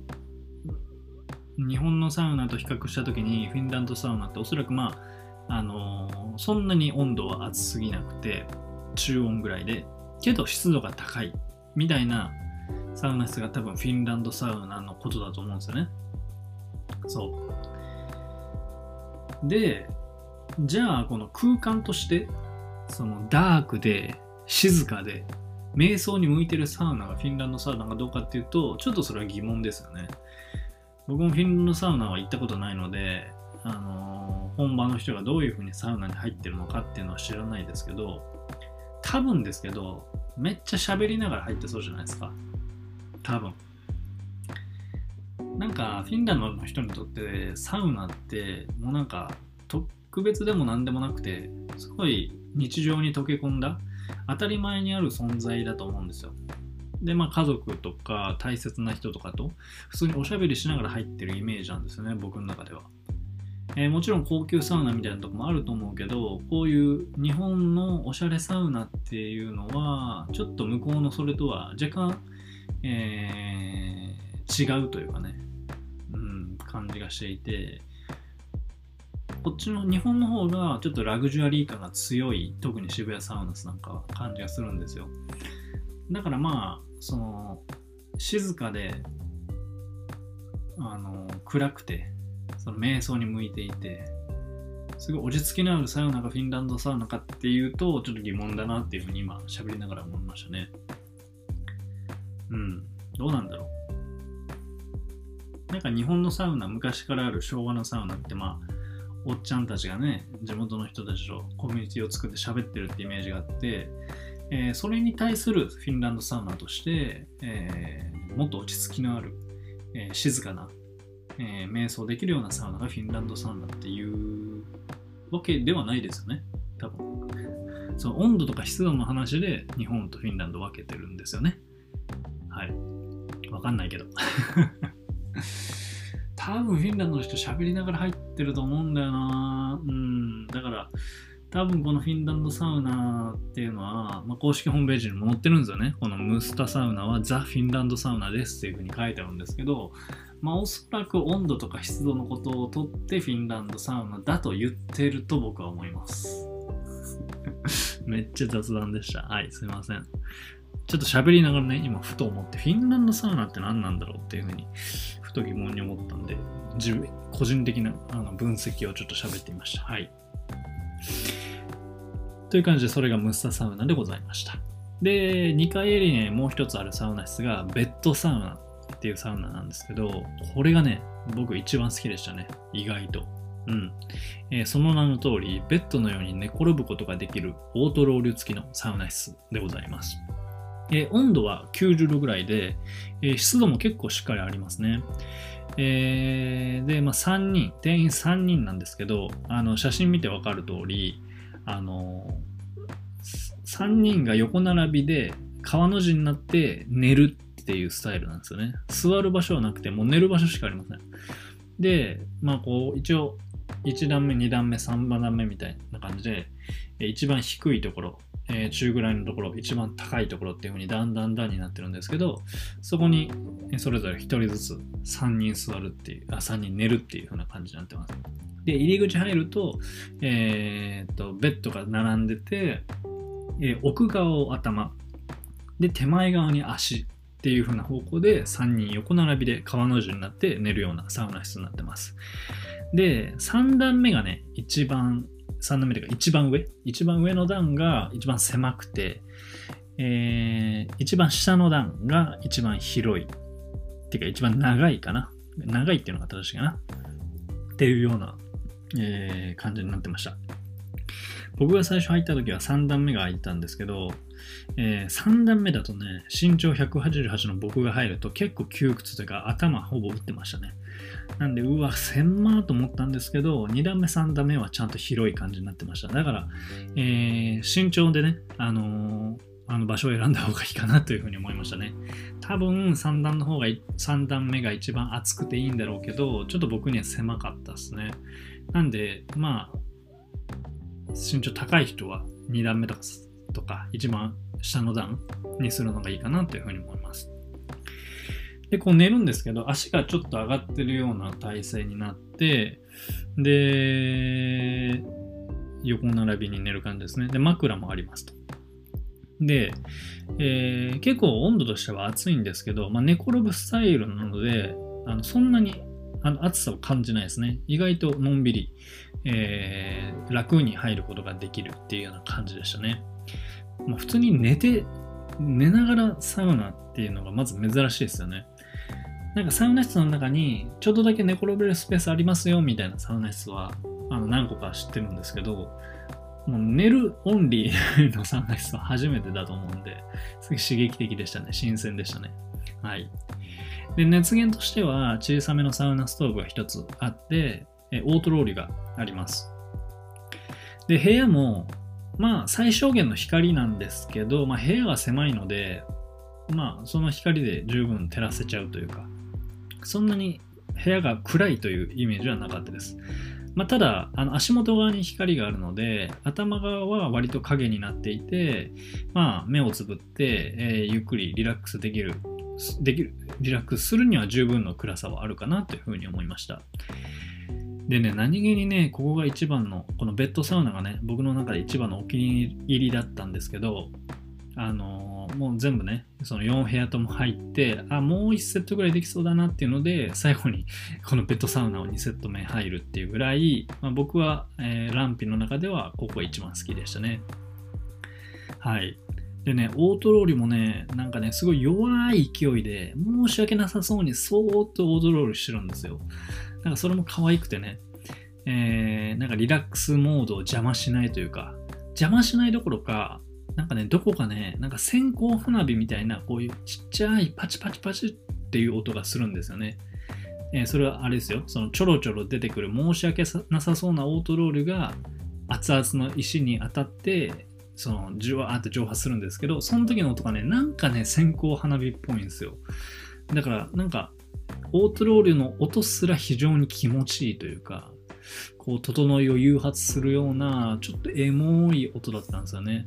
日本のサウナと比較したときに、フィンランドサウナっておそらくまあ、あのそんなに温度は暑すぎなくて、中温ぐらいで、けど湿度が高いみたいなサウナ室が多分フィンランドサウナのことだと思うんですよね。そう。で、じゃあこの空間として、そのダークで静かで瞑想に向いてるサウナがフィンランドサウナがどうかっていうと、ちょっとそれは疑問ですよね。僕もフィンランドサウナは行ったことないので、あのー本場の人がどういう風にサウナに入ってるのかっていうのは知らないですけど、多分ですけど、めっちゃ喋りながら入ってそうじゃないですか。多分。なんか、フィンランドの人にとってサウナって、もうなんか、特別でも何でもなくて、すごい日常に溶け込んだ、当たり前にある存在だと思うんですよ。で、まあ家族とか大切な人とかと普通におしゃべりしながら入ってるイメージなんですよね、僕の中では。えーもちろん高級サウナみたいなとこもあると思うけど、こういう日本のおしゃれサウナっていうのは、ちょっと向こうのそれとは若干、えー違うというかね、うん、感じがしていて、こっちの日本の方がちょっとラグジュアリー感が強い、特に渋谷サウナスなんかは感じがするんですよ。だからまあ、その、静かで、あの、暗くて、その瞑想に向いていて、すごい落ち着きのあるサウナがフィンランドサウナかっていうと、ちょっと疑問だなっていうふうに今喋りながら思いましたね。うん、どうなんだろう。なんか日本のサウナ、昔からある昭和のサウナって、まあ、おっちゃんたちがね、地元の人たちとコミュニティを作って喋ってるってイメージがあって、えーそれに対するフィンランドサウナとして、えーもっと落ち着きのある、えー静かな、えー瞑想できるようなサウナがフィンランドサウナっていうわけではないですよね、多分。その温度とか湿度の話で日本とフィンランド分けてるんですよね。はい。わかんないけど。多分フィンランドの人喋りながら入ってると思うんだよなうん。だから、多分このフィンランドサウナっていうのは、まあ、公式ホームページにも載ってるんですよね。このムスタサウナはザ・フィンランドサウナですっていうふうに書いてあるんですけど、まあおそらく温度とか湿度のことをとってフィンランドサウナだと言ってると僕は思います。めっちゃ雑談でした。はい、すいません。ちょっと喋りながらね、今ふと思って、フィンランドサウナって何なんだろうっていうふうに、ふと疑問に思ったんで、自分、個人的なあの分析をちょっと喋ってみました。はい。という感じで、それがムスタサウナでございました。で、2階エリアにもう一つあるサウナ室が、ベッドサウナっていうサウナなんですけど、これがね、僕一番好きでしたね。意外と。うん。えーその名の通り、ベッドのように寝転ぶことができるオートロウリュ付きのサウナ室でございます。えー温度は90度ぐらいで、えー湿度も結構しっかりありますね。えーで、まあ、3人、定員3人なんですけど、あの写真見てわかる通り、あの3人が横並びで川の字になって寝るっていうスタイルなんですよね。座る場所はなくて、もう寝る場所しかありません。で、まあこう、一応、1段目、2段目、3段目みたいな感じで、一番低いところ、えー中ぐらいのところ、一番高いところっていう風にだんだんだんになってるんですけど、そこにそれぞれ1人ずつ3人座るっていう、あ、3人寝るっていう風な感じになってます。で、入り口入ると、えーっと、ベッドが並んでて、えー奥側を頭、で、手前側に足っていう風な方向で3人横並びで川の字になって寝るようなサウナ室になってます。で、3段目がね、一番、3段目というか一番上、一番上の段が一番狭くて、えー一番下の段が一番広い。っていうか一番長いかな？長いっていうのが正しいかな？っていうような、えー感じになってました。僕が最初入った時は3段目が空いたんですけど、えー3段目だとね、身長188の僕が入ると結構窮屈というか頭ほぼ打ってましたね。なんで、うわ、狭ーと思ったんですけど、2段目、3段目はちゃんと広い感じになってました。だから、えー身長でね、あのーあの場所を選んだ方がいいかなというふうに思いましたね。多分3段の方が、3段目が一番厚くていいんだろうけど、ちょっと僕には狭かったですね。なんで、まあ、身長高い人は2段目とかとか一番下の段にするのがいいかなというふうに思います。で、こう寝るんですけど、足がちょっと上がってるような体勢になって、で、横並びに寝る感じですね。で、枕もありますと。で、えー結構温度としては暑いんですけど、まあ、寝転ぶスタイルなので、あのそんなにあの暑さを感じないですね。意外とのんびり、えー楽に入ることができるっていうような感じでしたね。まあ、普通に寝て、寝ながらサウナっていうのがまず珍しいですよね。なんかサウナ室の中にちょっとだけ寝転べるスペースありますよみたいなサウナ室はあの何個か知ってるんですけど、もう寝るオンリーのサウナ室は初めてだと思うんで、すごい刺激的でしたね。新鮮でしたね。はい。で、熱源としては小さめのサウナストーブが一つあって、えオートロールがあります。で、部屋も、まあ、最小限の光なんですけど、まあ、部屋が狭いので、まあ、その光で十分照らせちゃうというか、そんなに部屋が暗いというイメージはなかったです。まあ、ただ、あの足元側に光があるので、頭側は割と影になっていて、まあ、目をつぶって、えーゆっくりリラックスできる、できる、リラックスするには十分の暗さはあるかなというふうに思いました。でね、何気にね、ここが一番の、このベッドサウナがね、僕の中で一番のお気に入りだったんですけど、あのもう全部ね、その4部屋とも入って、あ、もう1セットぐらいできそうだなっていうので、最後に このベッドサウナを2セット目入るっていうぐらい、まあ、僕は、えーランピの中ではここが一番好きでしたね。はい。でね、オートロールもね、なんかね、すごい弱い勢いで、申し訳なさそうにそーっとオートロールしてるんですよ。なんかそれも可愛くてね、えーなんかリラックスモードを邪魔しないというか、邪魔しないどころか、なんかね、どこかね、なんか線香花火みたいな、こういうちっちゃいパチパチパチっていう音がするんですよね。えーそれはあれですよ、そのちょろちょろ出てくる申し訳なさそうなオートロールが熱々の石に当たって、そのじゅわーって蒸発するんですけど、その時の音がね、なんかね、線香花火っぽいんですよ。だから、なんか、オートロールの音すら非常に気持ちいいというか、こう、整いを誘発するような、ちょっとエモい音だったんですよね。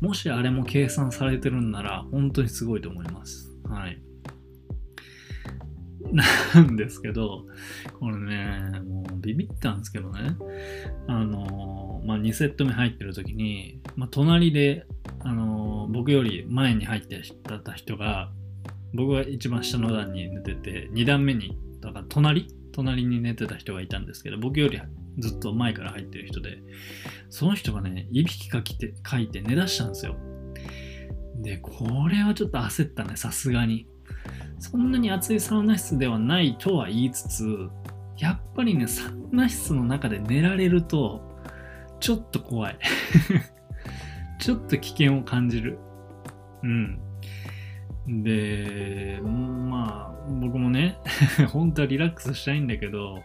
もしあれも計算されてるんなら、本当にすごいと思います。はい。なんですけど、これね、もうビビったんですけどね、あの、まあ、2セット目入ってる時に、まあ、隣で、あの、僕より前に入ってた人が、僕が一番下の段に寝てて、2段目に、だから隣隣に寝てた人がいたんですけど、僕よりずっと前から入ってる人で、その人がね、いびきかきてかいて寝だしたんですよ。で、これはちょっと焦ったね、さすがに。そんなに暑いサウナ室ではないとは言いつつ、やっぱりね、サウナ室の中で寝られると、ちょっと怖い。ちょっと危険を感じる。うん。で、まあ、僕もね、本当はリラックスしたいんだけど、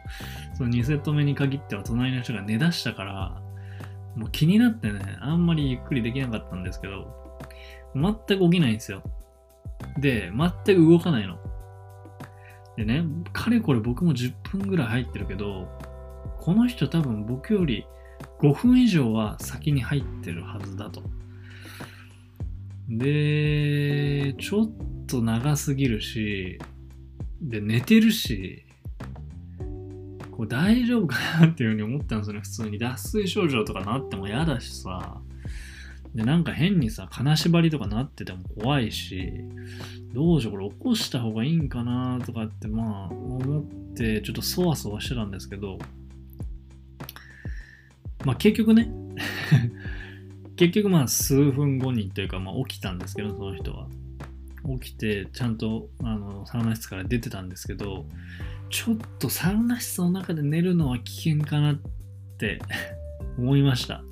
その2セット目に限っては隣の人が寝だしたから、もう気になってね、あんまりゆっくりできなかったんですけど、全く起きないんですよ。で、全く動かないの。でね、かれこれ僕も10分ぐらい入ってるけど、この人多分僕より5分以上は先に入ってるはずだと。で、ちょっと長すぎるし、で、寝てるし、これ大丈夫かなっていうふうに思ったんですよね、普通に。脱水症状とかなっても嫌だしさ。で、なんか変にさ、金縛りとかなってても怖いし、どうしよう、これ起こした方がいいんかなとかって、まあ、思って、ちょっとそわそわしてたんですけど、まあ結局ね、結局まあ数分後にというか、まあ起きたんですけど、その人は。起きて、ちゃんとあのサウナ室から出てたんですけど、ちょっとサウナ室の中で寝るのは危険かなって 思いました。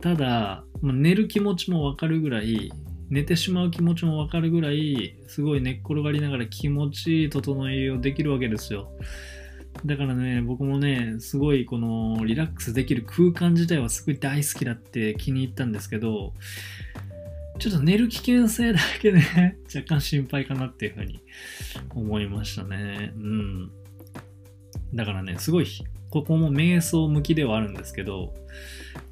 ただ、まあ寝る気持ちもわかるぐらい、寝てしまう気持ちもわかるぐらい、すごい寝っ転がりながら気持ちいい整えをできるわけですよ。だからね、僕もね、すごいこのリラックスできる空間自体はすごい大好きだって気に入ったんですけど、ちょっと寝る危険性だけね、若干心配かなっていうふうに思いましたね。うん。だからね、すごい、ここも瞑想向きではあるんですけど、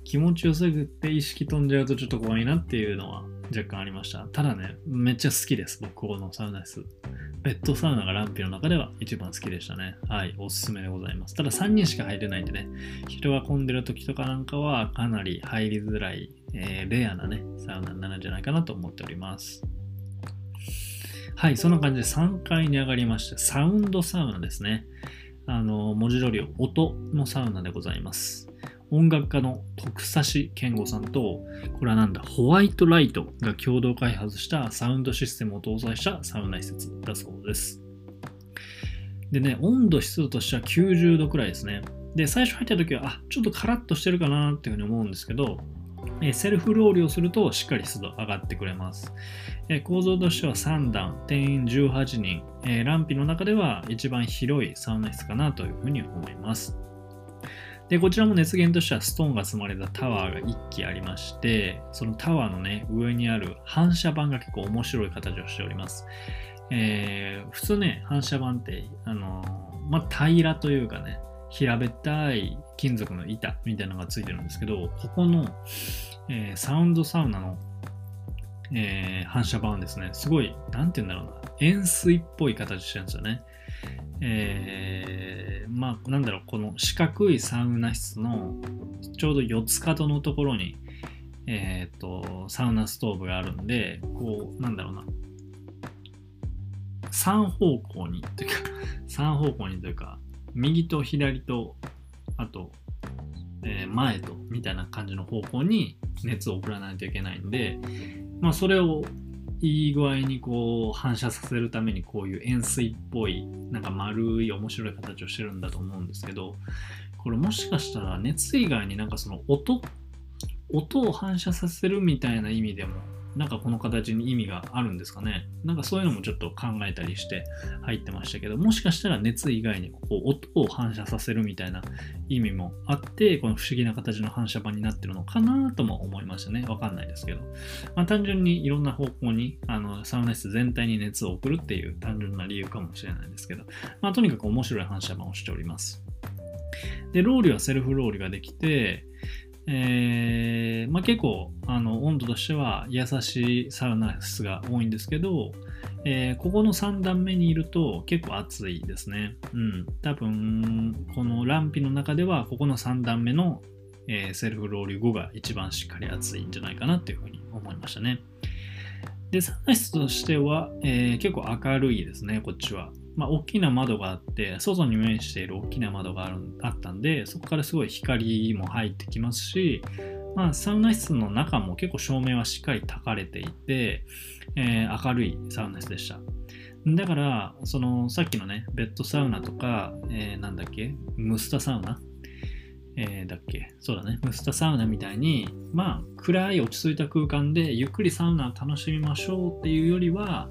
気持ちよすぎて意識飛んじゃうとちょっと怖いなっていうのは若干ありました。ただね、めっちゃ好きです、僕、このサウナ室。ベッドサウナがランピの中では一番好きでしたね。はい、おすすめでございます。ただ3人しか入れないんでね、人が混んでる時とかなんかはかなり入りづらい、えーレアなね、サウナになるんじゃないかなと思っております。はい、そんな感じで3階に上がりまして、サウンドサウナですね。あの、文字通り音のサウナでございます。音楽家の徳指健吾さんと、これはなんだ、ホワイトライトが共同開発したサウンドシステムを搭載したサウナ施設だそうです。でね、温度湿度としては90度くらいですね。で、最初入った時は、あ、ちょっとカラッとしてるかなっていうふうに思うんですけど、えセルフロールをするとしっかり湿度上がってくれます。え構造としては3段、定員18人、えランピの中では一番広いサウナ室かなというふうに思います。で、こちらも熱源としてはストーンが積まれたタワーが1基ありまして、そのタワーのね、上にある反射板が結構面白い形をしております。えー普通ね、反射板って、あのーまあ、平らというかね、平べったい金属の板みたいなのがついてるんですけど、ここの、えーサウンドサウナの、え反射板はですね、すごい、なんて言うんだろうな、円錐っぽい形してるんですよね。えーまあ、なんだろう、この四角いサウナ室のちょうど四つ角のところに、えっ、と、サウナストーブがあるんで、こう、なんだろうな、三方向にというか、三方向にというか、右と左と、あと、えー前と、みたいな感じの方向に熱を送らないといけないんで、まあ、それをいい具合にこう反射させるためにこういう円錐っぽいなんか丸い面白い形をしてるんだと思うんですけどこれもしかしたら熱以外になんかその音音を反射させるみたいな意味でもなんかこの形に意味があるんですかね。なんかそういうのもちょっと考えたりして入ってましたけどもしかしたら熱以外にこう音を反射させるみたいな意味もあってこの不思議な形の反射板になってるのかなとも思いましたね。わかんないですけど。まあ、単純にいろんな方向にあのサウナ室全体に熱を送るっていう単純な理由かもしれないですけど、まあ、とにかく面白い反射板をしております。で、ロールはセルフロールができて、えーまあ、結構あの温度としては優しいサウナ室が多いんですけど、えーここの3段目にいると結構暑いですね。うん。多分、このランピの中ではここの3段目のえーセルフロール後が一番しっかり熱いんじゃないかなっていうふうに思いましたね。で、サウナ室としては、え結構明るいですね、こっちは。まあ、大きな窓があって、外に面している大きな窓があるあったんで、そこからすごい光も入ってきますし、まあ、サウナ室の中も結構照明はしっかり焚かれていて、えー明るいサウナ室でした。だから、そのさっきのね、ベッドサウナとか、えーなんだっけ、ムスタサウナ？えーだっけ？そうだね。ムスタサウナみたいに、まあ、暗い落ち着いた空間でゆっくりサウナを楽しみましょうっていうよりは、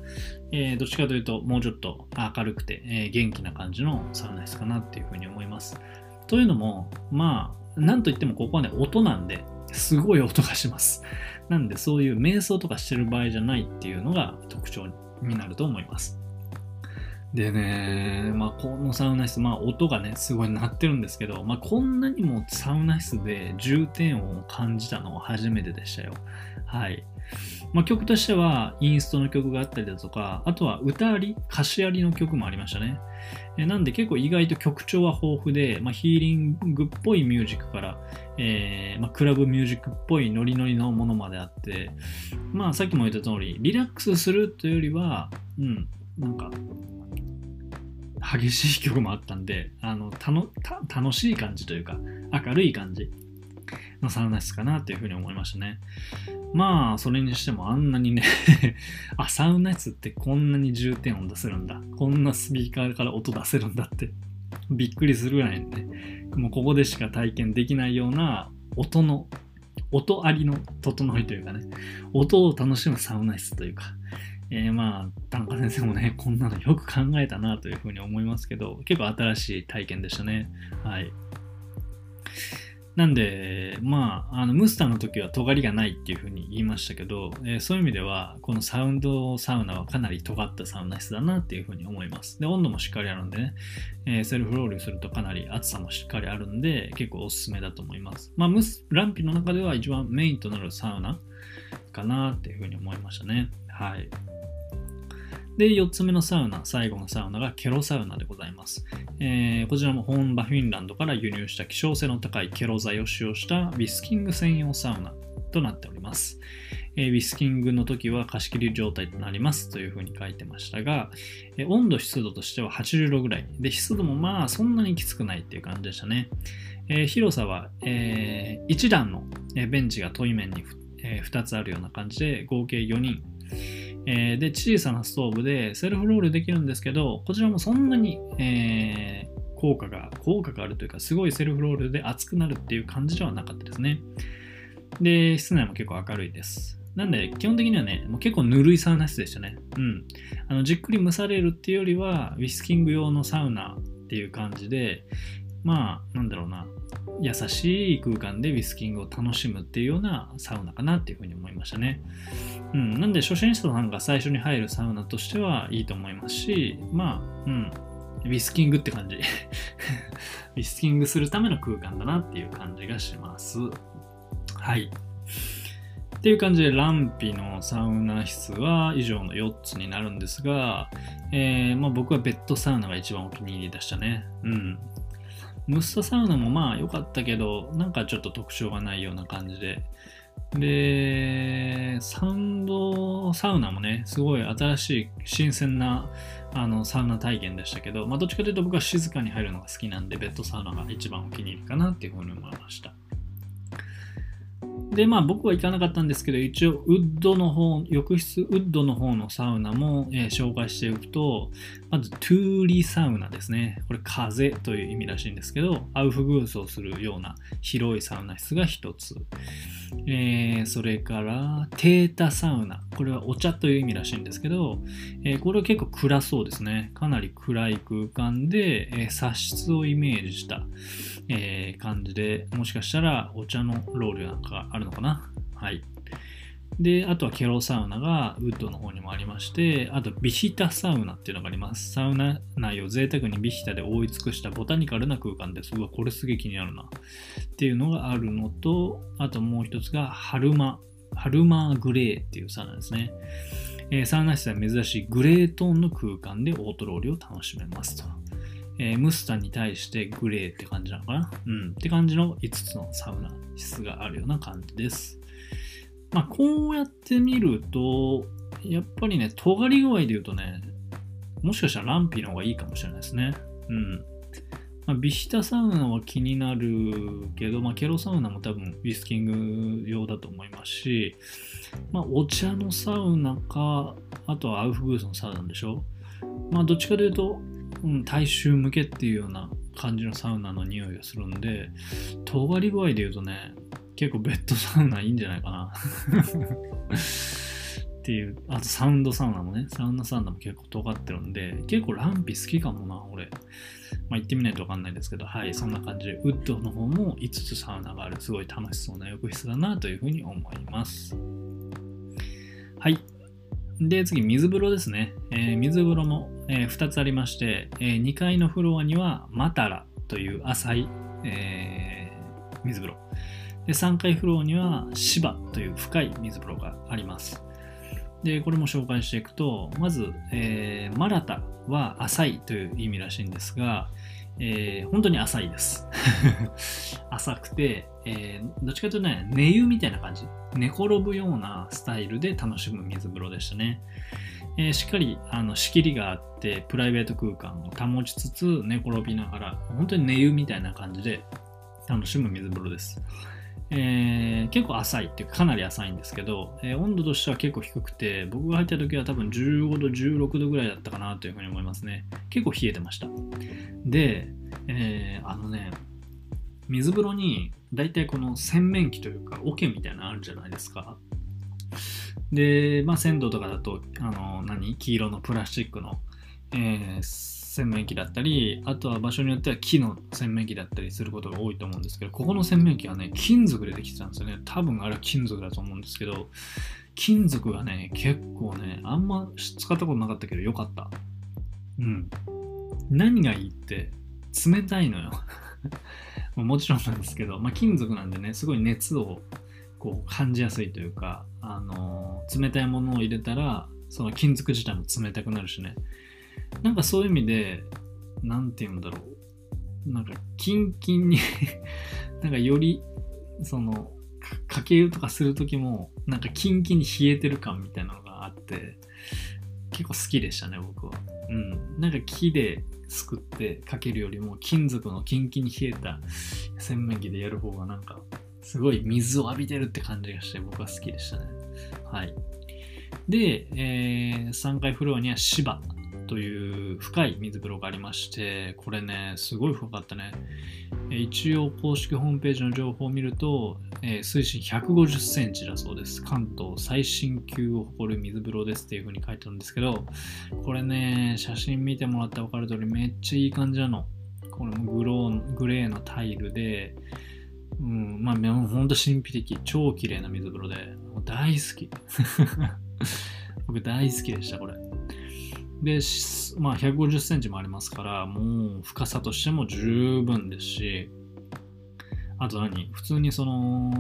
えーどっちかというと、もうちょっと明るくて、えー元気な感じのサウナ室かなっていうふうに思います。というのも、まあ、なんといってもここはね、音なんで、すごい音がします。なんで、そういう瞑想とかしてる場合じゃないっていうのが特徴になると思います。でね、まあ、このサウナ室、まあ、音がね、すごい鳴ってるんですけど、まあ、こんなにもサウナ室で重低音を感じたのは初めてでしたよ。はい。まあ、曲としては、インストの曲があったりだとか、あとは歌あり、歌詞ありの曲もありましたね。えなんで結構意外と曲調は豊富で、まあ、ヒーリングっぽいミュージックから、えーまあ、クラブミュージックっぽいノリノリのものまであって、まあさっきも言った通り、リラックスするというよりは、うん、なんか、激しい曲もあったんで、あの、楽しい感じというか、明るい感じのサウナ室かなというふうに思いましたね。まあ、それにしてもあんなにね あ、サウナ室ってこんなに重点音出せるんだ。こんなスピーカーから音出せるんだって、びっくりするぐらいね、もうここでしか体験できないような音の、音ありの整いというかね、音を楽しむサウナ室というか、えー、まあ、田中先生もね、こんなのよく考えたなというふうに思いますけど、結構新しい体験でしたね。はい。なんで、まあ、あのムスターの時は尖りがないっていうふうに言いましたけど、えー、そういう意味では、このサウンドサウナはかなり尖ったサウナ室だなっていうふうに思います。で、温度もしっかりあるんでね、えー、セルフロールするとかなり暑さもしっかりあるんで、結構おすすめだと思います。まあ、ムス、ランピの中では一番メインとなるサウナかなっていうふうに思いましたね。はい。で、4つ目のサウナ、最後のサウナがケロサウナでございます。えー、こちらも本場フィンランドから輸入した希少性の高いケロ材を使用したウィスキング専用サウナとなっております。えー、ウィスキングの時は貸し切り状態となりますというふうに書いてましたが、えー、温度湿度としては80度ぐらい。で、湿度もまあそんなにきつくないっていう感じでしたね。えー、広さは、えー、1段のベンチが遠い面に、え、2つあるような感じで合計4人。えー、で、小さなストーブでセルフロールできるんですけど、こちらもそんなに、えー、効果が、効果があるというか、すごいセルフロールで熱くなるっていう感じではなかったですね。で、室内も結構明るいです。なんで、基本的にはね、もう結構ぬるいサウナ室でしたね。うん。あの、じっくり蒸されるっていうよりは、ウィスキング用のサウナっていう感じで、まあ、なんだろうな、優しい空間でウィスキングを楽しむっていうようなサウナかなっていうふうに思いましたね。うん、なんで初心者さんが最初に入るサウナとしてはいいと思いますし、まあ、うん、ウィスキングって感じ。ウィスキングするための空間だなっていう感じがします。はい。っていう感じで、ランピのサウナ室は以上の4つになるんですが、えー、まあ、僕はベッドサウナが一番お気に入りでしたね。うん。ムスタサウナもまあ良かったけど、なんかちょっと特徴がないような感じで。で、サウンドサウナもね、すごい新しい新鮮なあのサウナ体験でしたけど、まあ、どっちかというと僕は静かに入るのが好きなんで、ベッドサウナが一番お気に入りかなっていうふうに思いました。で、まあ僕は行かなかったんですけど、一応ウッドの方、浴室ウッドの方のサウナも、えー、紹介しておくと、まずトゥーリサウナですね。これ風という意味らしいんですけど、アウフグースをするような広いサウナ室が一つ。えー、それからテータサウナ。これはお茶という意味らしいんですけど、えー、これは結構暗そうですね。かなり暗い空間で、えー、茶室をイメージした、え感じで、もしかしたらお茶のロールなんかあるのかな？はい。で、あとはケロサウナがウッドの方にもありまして、あとビヒタサウナっていうのがあります。サウナ内を贅沢にビヒタで覆い尽くしたボタニカルな空間です。うわ、これすげえ気になるな。っていうのがあるのと、あともう一つがハルマ、ハルマグレーっていうサウナですね。えー、サウナ室は珍しいグレートーンの空間でオートロールを楽しめますと。えー、ムスタに対してグレーって感じなのかな？うん。って感じの5つのサウナ室があるような感じです。まあ、こうやって見ると、やっぱりね、尖り具合で言うとね、もしかしたらランピーの方がいいかもしれないですね。うん。まあ、ビヒタサウナは気になるけど、まあ、ケロサウナも多分ウィスキング用だと思いますし、まあ、お茶のサウナか、あとはアウフグースのサウナでしょ？まあ、どっちかというと、大衆向けっていうような感じのサウナの匂いがするんで、尖り具合で言うとね、結構ベッドサウナいいんじゃないかな っていう、あとサウンドサウナもね、サウンドサウナも結構尖ってるんで、結構ランピ好きかもな、俺。まあ行ってみないとわかんないですけど、はい、そんな感じで、ウッドの方も5つサウナがある、すごい楽しそうな浴室だなというふうに思います。はい。で、次、水風呂ですね。えー、水風呂も、えー、2つありまして、えー、2階のフロアにはマタラという浅い、え水風呂。で3階フロアには芝という深い水風呂があります。で、これも紹介していくと、まず、えー、マラタは浅いという意味らしいんですが、えー、本当に浅いです。浅くて、えー、どっちかというとね、寝湯みたいな感じ。寝転ぶようなスタイルで楽しむ水風呂でしたね。えー、しっかりあの仕切りがあって、プライベート空間を保ちつつ寝転びながら、本当に寝湯みたいな感じで楽しむ水風呂です。えー、結構浅いっていうかかなり浅いんですけど、えー、温度としては結構低くて、僕が入った時は多分15度、16度ぐらいだったかなというふうに思いますね。結構冷えてました。で、え、あのね、水風呂に大体この洗面器というか桶みたいなのあるじゃないですか。で、まあ、鮮度とかだと、あの、何？黄色のプラスチックの、えー洗面器だったり、あとは場所によっては木の洗面器だったりすることが多いと思うんですけど、ここの洗面器はね、金属でできてたんですよね。多分あれは金属だと思うんですけど、金属がね、結構ね、あんま使ったことなかったけど、よかった。うん。何がいいって、冷たいのよ。もちろんなんですけど、まあ、金属なんでね、すごい熱をこう感じやすいというか、あの冷たいものを入れたら、その金属自体も冷たくなるしね。なんかそういう意味で、なんて言うんだろう。なんか、キンキンに なんかより、その、かけ湯とかするときも、なんかキンキンに冷えてる感みたいなのがあって、結構好きでしたね、僕は。うん。なんか木ですくってかけるよりも、金属のキンキンに冷えた洗面器でやる方がなんか、すごい水を浴びてるって感じがして、僕は好きでしたね。はい。で、えー3階フロアには芝という深い水風呂がありまして、これね、すごい深かったね。一応公式ホームページの情報を見ると、えー水深150センチだそうです。関東最新級を誇る水風呂ですっていう風に書いてあるんですけど、これね、写真見てもらって分かる通りめっちゃいい感じなの。これもグローグレーのタイルで、うん、まあ、もうほんと神秘的、超綺麗な水風呂で、もう大好き。僕大好きでした、これ。で、まあ、150センチもありますから、もう深さとしても十分ですし、あと何？普通にその、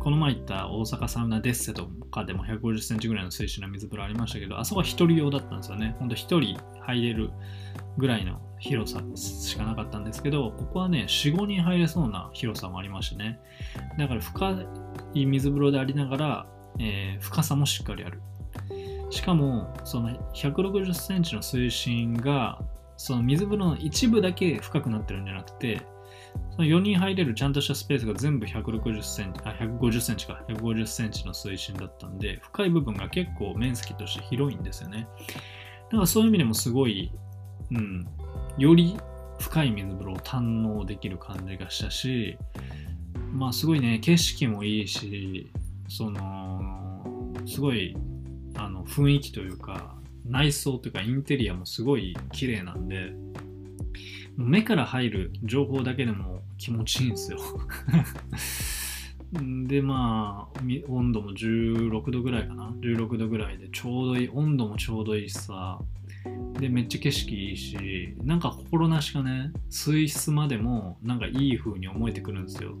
この前行った大阪サウナデッセとかでも150センチぐらいの水深の水風呂ありましたけど、あそこは一人用だったんですよね。ほんと一人入れるぐらいの広さしかなかったんですけど、ここはね、4、5人入れそうな広さもありましてね。だから深い水風呂でありながら、えー深さもしっかりある。しかも、その160センチの水深が、その水風呂の一部だけ深くなってるんじゃなくて、その4人入れるちゃんとしたスペースが全部160センチ、あ、150センチか、150センチの水深だったんで、深い部分が結構面積として広いんですよね。だからそういう意味でもすごい、うん、より深い水風呂を堪能できる感じがしたし、まあすごいね、景色もいいし、その、すごい、あの、雰囲気というか、内装というかインテリアもすごい綺麗なんで、目から入る情報だけでも気持ちいいんですよ。で、まあ、温度も16度ぐらいかな？16度ぐらいでちょうどいい。温度もちょうどいいしさ。で、めっちゃ景色いいし、なんか心なしかね、水質までもなんかいい風に思えてくるんですよ。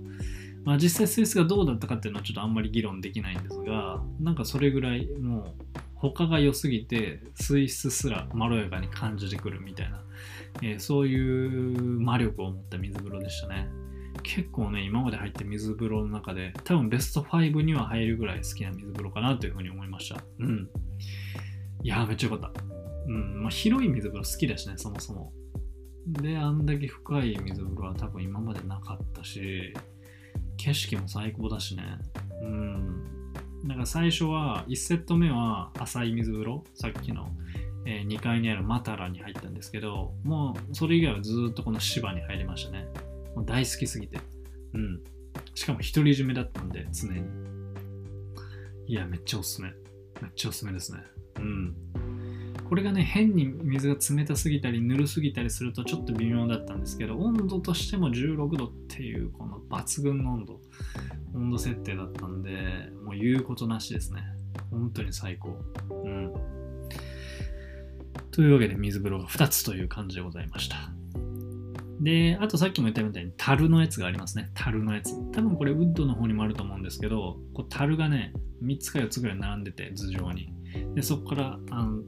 まあ実際水質がどうだったかっていうのはちょっとあんまり議論できないんですが、なんかそれぐらいもう他が良すぎて水質すらまろやかに感じてくるみたいな、えーそういう魔力を持った水風呂でしたね。結構ね、今まで入った水風呂の中で多分ベスト5には入るぐらい好きな水風呂かなというふうに思いました。うん。いやめっちゃよかった。うん。まあ広い水風呂好きだしね、そもそも。で、あんだけ深い水風呂は多分今までなかったし、景色も最高だしね。うん。なんか最初は、1セット目は浅い水風呂、さっきの、え2階にあるマタラに入ったんですけど、もうそれ以外はずっとこの芝に入りましたね。もう大好きすぎて。うん。しかも独り占めだったんで、常に。いや、めっちゃおすすめ。めっちゃおすすめですね。うん。これがね、変に水が冷たすぎたり、ぬるすぎたりするとちょっと微妙だったんですけど、温度としても16度っていう、この抜群の温度、温度設定だったんで、もう言うことなしですね。本当に最高。うん。というわけで、水風呂が2つという感じでございました。で、あとさっきも言ったみたいに樽のやつがありますね。樽のやつ。多分これウッドの方にもあると思うんですけど、こう樽がね、3つか4つぐらい並んでて、頭上に。で、そこから、あの、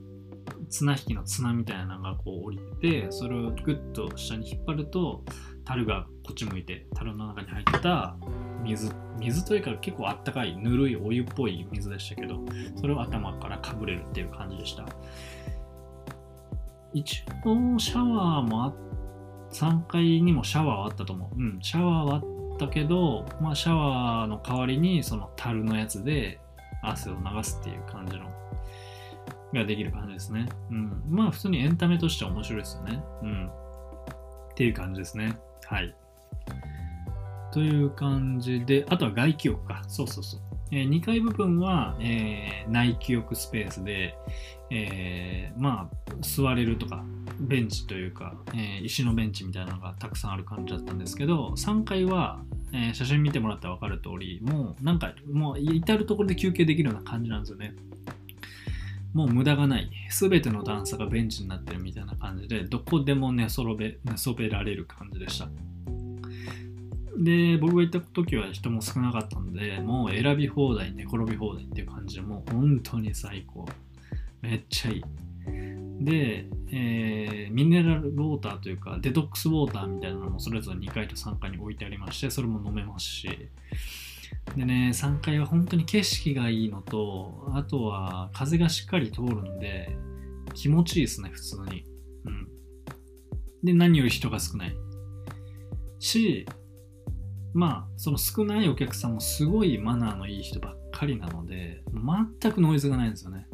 綱引きの綱みたいなのがこう降りてて、それをグッと下に引っ張ると、樽がこっち向いて、樽の中に入った水、水というか結構あったかい、ぬるいお湯っぽい水でしたけど、それを頭からかぶれるっていう感じでした。一応シャワーもあっ3階にもシャワーはあったと思う。うん、シャワーはあったけど、まあシャワーの代わりにその樽のやつで汗を流すっていう感じの、ができる感じですね。うん。まあ普通にエンタメとしては面白いですよね。うん。っていう感じですね。はい。という感じで、あとは外気浴か。そうそうそう。え2階部分は、えー内気浴スペースで、えーまあ、座れるとか、ベンチというか、え石のベンチみたいなのがたくさんある感じだったんですけど、3階は、え写真見てもらったら分かる通り、もうなんか、もう至るところで休憩できるような感じなんですよね。もう無駄がない。すべての段差がベンチになってるみたいな感じで、どこでも寝そろべ寝そべられる感じでした。で、僕が行った時は人も少なかったので、もう選び放題、寝転び放題っていう感じで、もう本当に最高。めっちゃいい。で、えーミネラルウォーターというか、デトックスウォーターみたいなのもそれぞれ2階と3階に置いてありまして、それも飲めますし、でね、3階は本当に景色がいいのと、あとは風がしっかり通るんで、気持ちいいですね、普通に。うん。で、何より人が少ない。し、まあ、その少ないお客さんもすごいマナーのいい人ばっかりなので、全くノイズがないんですよね。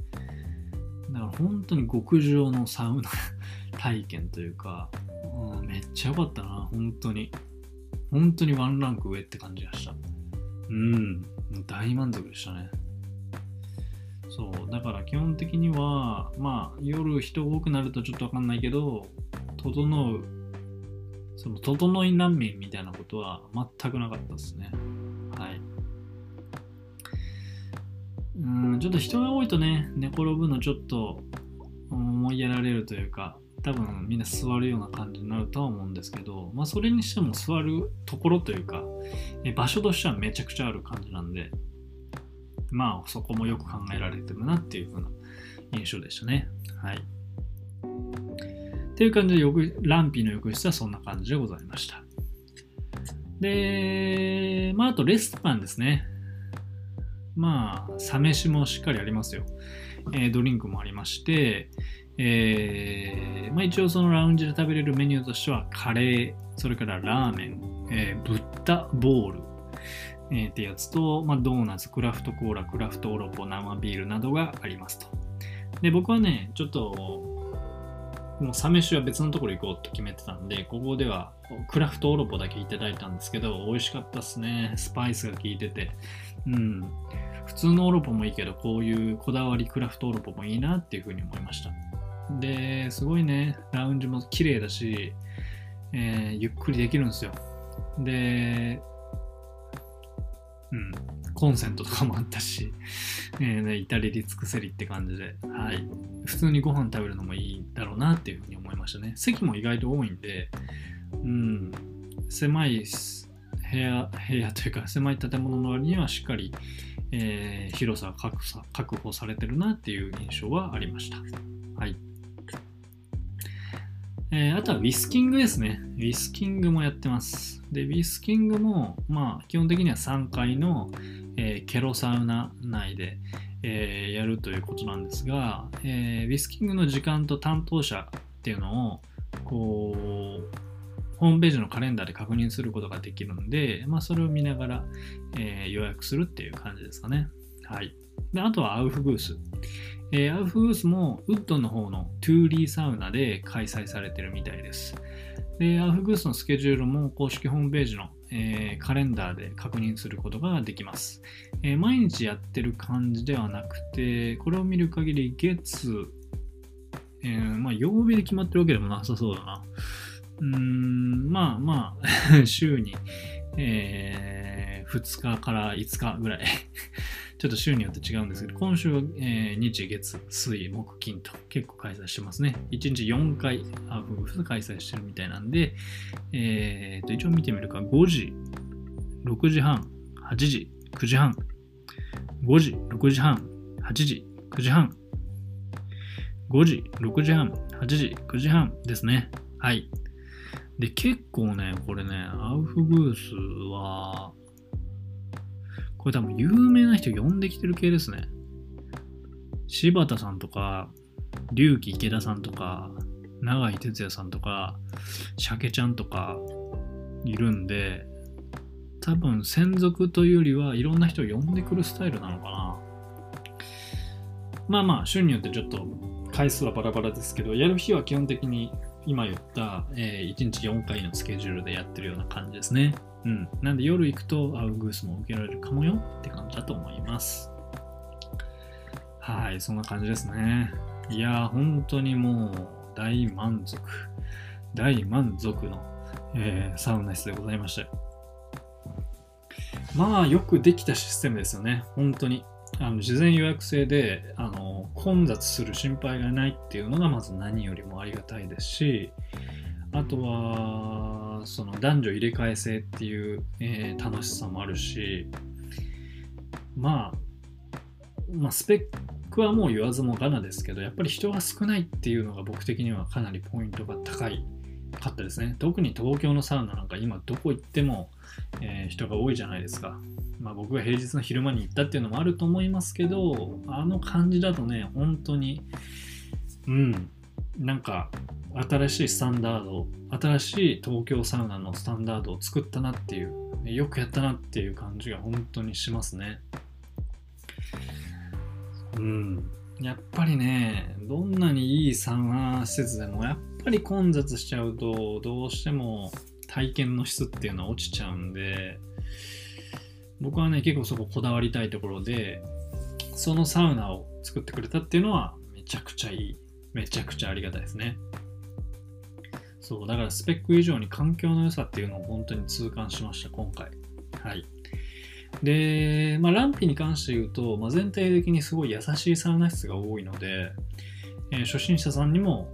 だから本当に極上のサウナ 体験というか、うんめっちゃ良かったな、本当に。本当にワンランク上って感じがした。うん、大満足でしたね。そう、だから基本的には、まあ、夜人多くなるとちょっとわかんないけど、整う、その、整い難民みたいなことは全くなかったですね。はい。うん、ちょっと人が多いとね、寝転ぶのちょっと思いやられるというか、多分みんな座るような感じになるとは思うんですけど、まあそれにしても座るところというか、え場所としてはめちゃくちゃある感じなんで、まあそこもよく考えられてるなっていう風な印象でしたね。はい。っていう感じで浴、ランピーの浴室はそんな感じでございました。で、まああとレストランですね。まあ、サ飯もしっかりありますよ。えードリンクもありまして、えーまあ、一応そのラウンジで食べれるメニューとしてはカレー、それからラーメン、えーブッダボール、えーってやつと、まあ、ドーナツ、クラフトコーラ、クラフトオロポ、生ビールなどがありますと。で、僕はね、ちょっと、もうサ飯は別のところ行こうと決めてたんで、ここではクラフトオロポだけいただいたんですけど、美味しかったっすね。スパイスが効いてて。うん。普通のオロポもいいけど、こういうこだわりクラフトオロポもいいなっていうふうに思いました。で、すごいね、ラウンジも綺麗だし、えーゆっくりできるんですよ。で、うん、コンセントとかもあったし、えーね、至れり尽くせりって感じで、はい。普通にご飯食べるのもいいだろうなっていうふうに思いましたね。席も意外と多いんで、うん、狭い部屋、部屋というか狭い建物の割にはしっかり、えー広さが確さ確保されてるなっていう印象はありました。はい。えーあとはウィスキングですね。ウィスキングもやってます。で、ウィスキングも、まあ、基本的には3階の、えーケロサウナ内で、えーやるということなんですが、えウィスキングの時間と担当者っていうのを、こう、ホームページのカレンダーで確認することができるんで、まあ、それを見ながら、え予約するっていう感じですかね。はい。で、あとはアウフグース。えーアウフグースもウッドの方のトゥーリーサウナで開催されてるみたいです。で、アウフグースのスケジュールも公式ホームページの、えーカレンダーで確認することができます。えー毎日やってる感じではなくて、これを見る限り月、えまあ曜日で決まってるわけでもなさそうだな。うーん、まあまあ、週に、え2日から5日ぐらい。ちょっと週によって違うんですけど、今週は、えー日、月、水、木、金と結構開催してますね。1日4回アウフグース開催してるみたいなんで、えーと、一応見てみるか、5時、6時半、8時、9時半、5時、6時半、8時、9時半、5時、6時半、8時、9時半ですね。はい。で、結構ね、これね、アウフグースは、これ多分有名な人呼んできてる系ですね。柴田さんとか、龍騎池田さんとか、永井哲也さんとか、鮭ちゃんとかいるんで、多分専属というよりはいろんな人を呼んでくるスタイルなのかな。まあまあ、週によってちょっと回数はバラバラですけど、やる日は基本的に今言った、え1日4回のスケジュールでやってるような感じですね。うん。なんで夜行くとアウグースも受けられるかもよって感じだと思います。はい、そんな感じですね。いやー、本当にもう大満足、大満足の、えーサウナ室でございましたよ。まあ、よくできたシステムですよね、本当に。あの事前予約制であの混雑する心配がないっていうのがまず何よりもありがたいですし、あとは、その男女入れ替え制っていう、えー楽しさもあるし、まあ、まあ、スペックはもう言わずもがなですけど、やっぱり人が少ないっていうのが僕的にはかなりポイントが高いかったですね。特に東京のサウナなんか今どこ行っても、えー人が多いじゃないですか。まあ僕が平日の昼間に行ったっていうのもあると思いますけど、あの感じだとね、本当に、うん、なんか新しいスタンダード、新しい東京サウナのスタンダードを作ったなっていう、よくやったなっていう感じが本当にしますね。うん。やっぱりね、どんなにいいサウナ施設でも、やっぱり混雑しちゃうと、どうしても体験の質っていうのは落ちちゃうんで、僕はね、結構そここだわりたいところで、そのサウナを作ってくれたっていうのは、めちゃくちゃいい。めちゃくちゃありがたいですね。そう、だからスペック以上に環境の良さっていうのを本当に痛感しました、今回。はい。で、まあ、ランピに関して言うと、まあ、全体的にすごい優しいサウナ室が多いので、えー初心者さんにも、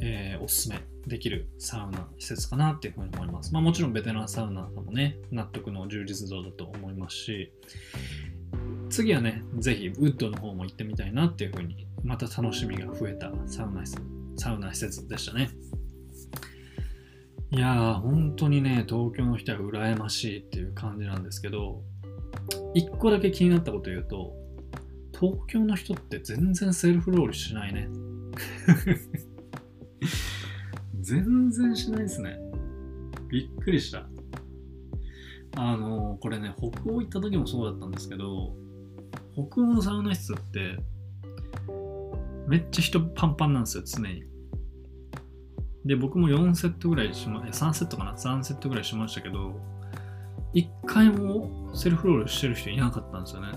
えーおすすめできるサウナ施設かなっていうふうに思います。まあ、もちろんベテランサウナーさんもね、納得の充実度だと思いますし、次はね、ぜひウッドの方も行ってみたいなっていうふうに、また楽しみが増えたサウナ施設サウナ施設でしたね。いやー、本当にね、東京の人は羨ましいっていう感じなんですけど、一個だけ気になったこと言うと、東京の人って全然セルフロールしないね。全然しないですね。びっくりした。あの、これね、北欧行った時もそうだったんですけど、北欧のサウナ室って、めっちゃ人パンパンなんですよ、常に。で、僕も4セットぐらいしま、3セットかな ?3 セットぐらいしましたけど、1回もセルフロールしてる人いなかったんですよね。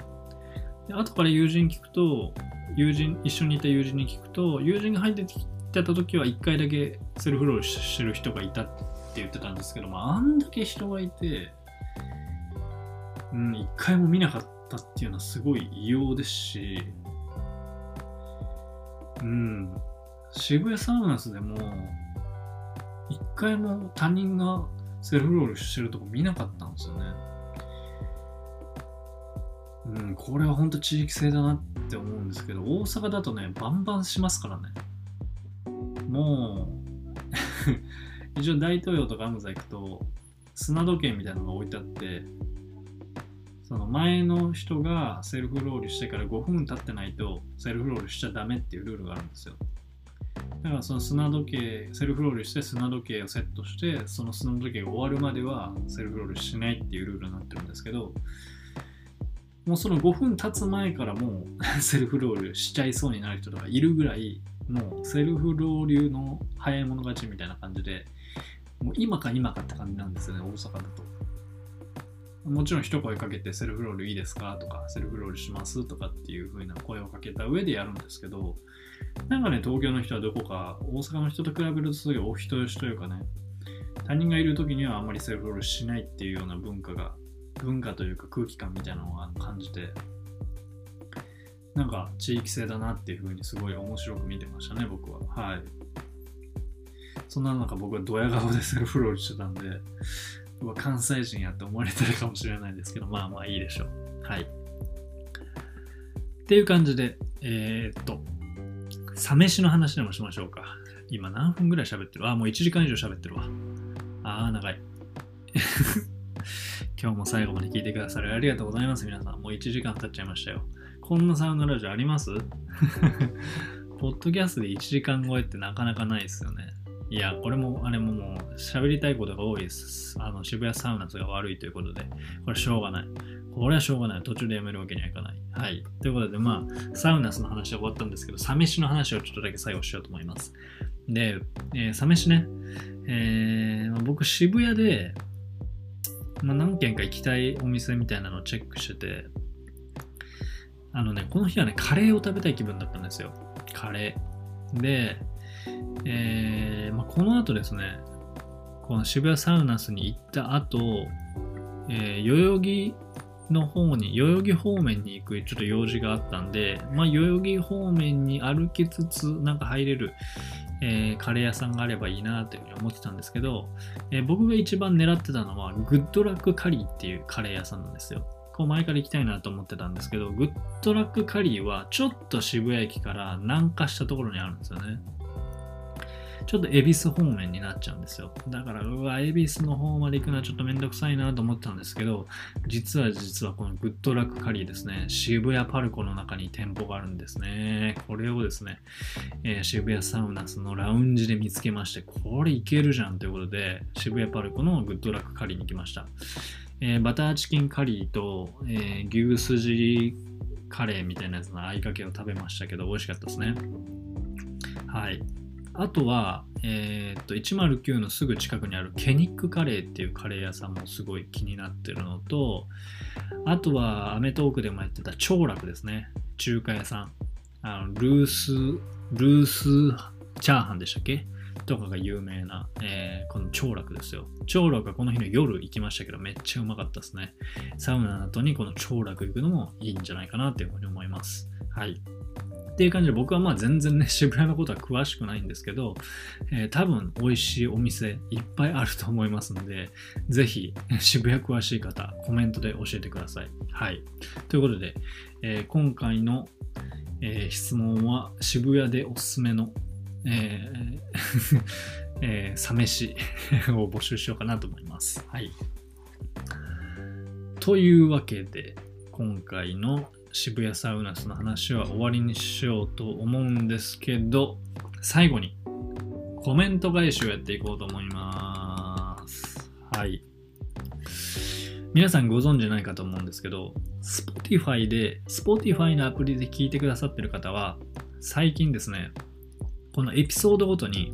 で後から友人聞くと、友人、一緒にいた友人に聞くと、友人が入ってきてた時は1回だけセルフロールしてる人がいたって言ってたんですけど、まあ、あんだけ人がいて、うん、1回も見なかったっていうのはすごい異様ですし、うん、渋谷サウナスでも、一回も他人がセルフロールしてるとこ見なかったんですよね。うん、これは本当地域性だなって思うんですけど、大阪だとね、バンバンしますからね。もう、一応大東洋とかアムザ行くと、砂時計みたいなのが置いてあって、その前の人がセルフロールしてから5分経ってないとセルフロールしちゃダメっていうルールがあるんですよ。だからその砂時計、セルフロールして砂時計をセットして、その砂時計が終わるまではセルフロールしないっていうルールになってるんですけど、もうその5分経つ前からもう セルフロールしちゃいそうになる人とかいるぐらい、もうセルフロールの早い者勝ちみたいな感じで、もう今か今かって感じなんですよね、大阪だと。もちろん一声かけてセルフロールいいですかとか、セルフロールしますとかっていう風な声をかけた上でやるんですけど、なんかね、東京の人はどこか大阪の人と比べるとすごいお人よしというかね、他人がいる時にはあんまりセルフロールしないっていうような文化が、文化というか空気感みたいなのを感じて、なんか地域性だなっていう風にすごい面白く見てましたね、僕は。はい。そんな中僕はドヤ顔でセルフロールしてたんで、うわ関西人やって思われてるかもしれないですけど、まあまあいいでしょう。はい。っていう感じで、えー、っと、サ飯の話でもしましょうか。今何分ぐらい喋ってる？あ、もう1時間以上喋ってるわ。あー、長い。今日も最後まで聞いてくださりありがとうございます、皆さん。もう1時間経っちゃいましたよ。こんなサウナラジオあります？ポッドキャストで1時間超えってなかなかないですよね。いや、これも、あれももう、喋りたいことが多いです。あの、渋谷サウナスが悪いということで、これしょうがない。これはしょうがない。途中でやめるわけにはいかない。はい。ということで、まあ、サウナスの話は終わったんですけど、サ飯の話をちょっとだけ最後しようと思います。で、えー、サ飯ね、えーまあ僕、渋谷で、まあ、何軒か行きたいお店みたいなのをチェックしてて、あのね、この日はね、カレーを食べたい気分だったんですよ。カレー。で、えーまあ、この後ですね、この渋谷 SAUNAS に行った後、えー代々木の方に、代々木方面に行くちょっと用事があったんで、まあ、代々木方面に歩きつつ、なんか入れる、えーカレー屋さんがあればいいなというふうに思ってたんですけど、えー僕が一番狙ってたのは、グッドラックカリーっていうカレー屋さんなんですよ。こう前から行きたいなと思ってたんですけど、グッドラックカリーはちょっと渋谷駅から南下したところにあるんですよね。ちょっと恵比寿方面になっちゃうんですよ。だから、うわ、恵比寿の方まで行くのはちょっとめんどくさいなと思ったんですけど、実は実はこのグッドラックカリーですね、渋谷パルコの中に店舗があるんですね。これをですね、えー渋谷サウナスのラウンジで見つけまして、これいけるじゃんということで、渋谷パルコのグッドラックカリーに行きました。えーバターチキンカリーと、えー牛すじカレーみたいなやつの合いかけを食べましたけど、美味しかったですね。はい。あとは、えーっと、109のすぐ近くにあるケニックカレーっていうカレー屋さんもすごい気になってるのと、あとは、アメトークでもやってた長楽ですね。中華屋さん。あのルース、ルースチャーハンでしたっけ？とかが有名な、えーこの長楽ですよ。長楽はこの日の夜行きましたけど、めっちゃうまかったですね。サウナの後にこの長楽行くのもいいんじゃないかなというふうに思います。はい。っていう感じで僕はまあ全然ね渋谷のことは詳しくないんですけど、えー多分美味しいお店いっぱいあると思いますのでぜひ渋谷詳しい方コメントで教えてください。はい。ということで、えー今回の、えー質問は渋谷でおすすめの、えー えーサ飯 を募集しようかなと思います。はい。というわけで今回の渋谷サウナスの話は終わりにしようと思うんですけど最後にコメント返しをやっていこうと思います。はい。皆さんご存知ないかと思うんですけど Spotify で Spotify のアプリで聞いてくださってる方は最近ですねこのエピソードごとに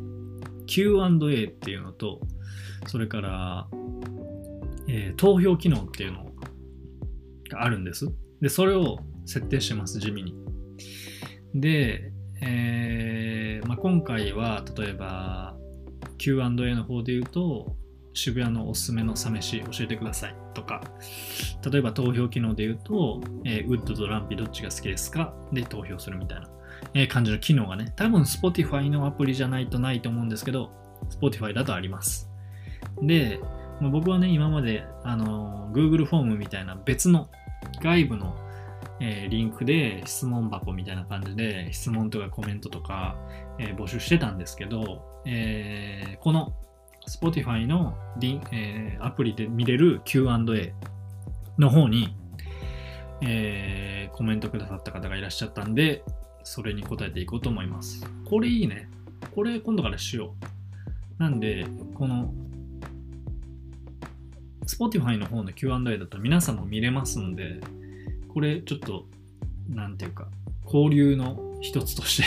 Q&A っていうのとそれから、えー投票機能っていうのがあるんです。で、それを設定してます、地味に。で、えーまあ、今回は、例えば、Q&A の方で言うと、渋谷のおすすめのサ飯教えてくださいとか、例えば投票機能で言うと、えーウッドとランピどっちが好きですか？で投票するみたいな、えー感じの機能がね、多分 Spotify のアプリじゃないとないと思うんですけど、Spotify だとあります。で、まあ僕はね、今まで、あの、Google フォームみたいな別の外部の、えーリンクで質問箱みたいな感じで質問とかコメントとか、えー募集してたんですけど、えーこの Spotify のリン、えアプリで見れる Q&A の方に、えコメントくださった方がいらっしゃったんで、それに答えていこうと思います。これいいね。これ今度からしよう。なんで、この Spotify の方の Q&A だと皆さんも見れますんで、これちょっと、なんていうか、交流の一つとして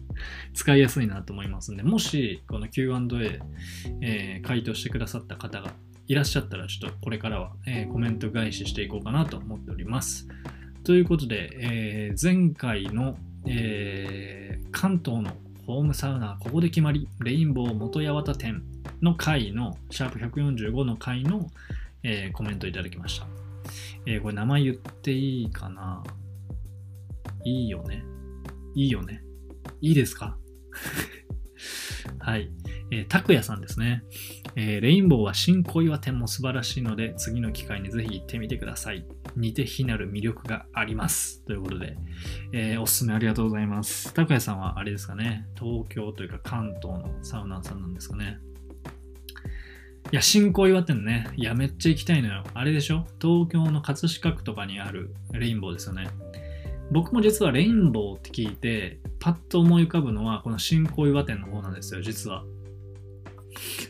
使いやすいなと思いますんで、もしこの Q&A、えー回答してくださった方がいらっしゃったら、ちょっとこれからは、えーコメント返ししていこうかなと思っております。ということで、えー前回の、えー関東のホームサウナ、ここで決まり、レインボー元八幡店の回の、シャープ145の回の、えーコメントいただきました。えーこれ名前言っていいかな？いいよねいいよねいいですか？はい。えー、拓也さんですね。えーレインボーは新小岩店も素晴らしいので、次の機会にぜひ行ってみてください。似て非なる魅力があります。ということで、えーおすすめありがとうございます。拓也さんはあれですかね、東京というか関東のサウナーさんなんですかね？いや、新小岩店ね。いや、めっちゃ行きたいのよ。あれでしょ？東京の葛飾区とかにあるレインボーですよね。僕も実はレインボーって聞いて、パッと思い浮かぶのは、この新小岩店の方なんですよ、実は。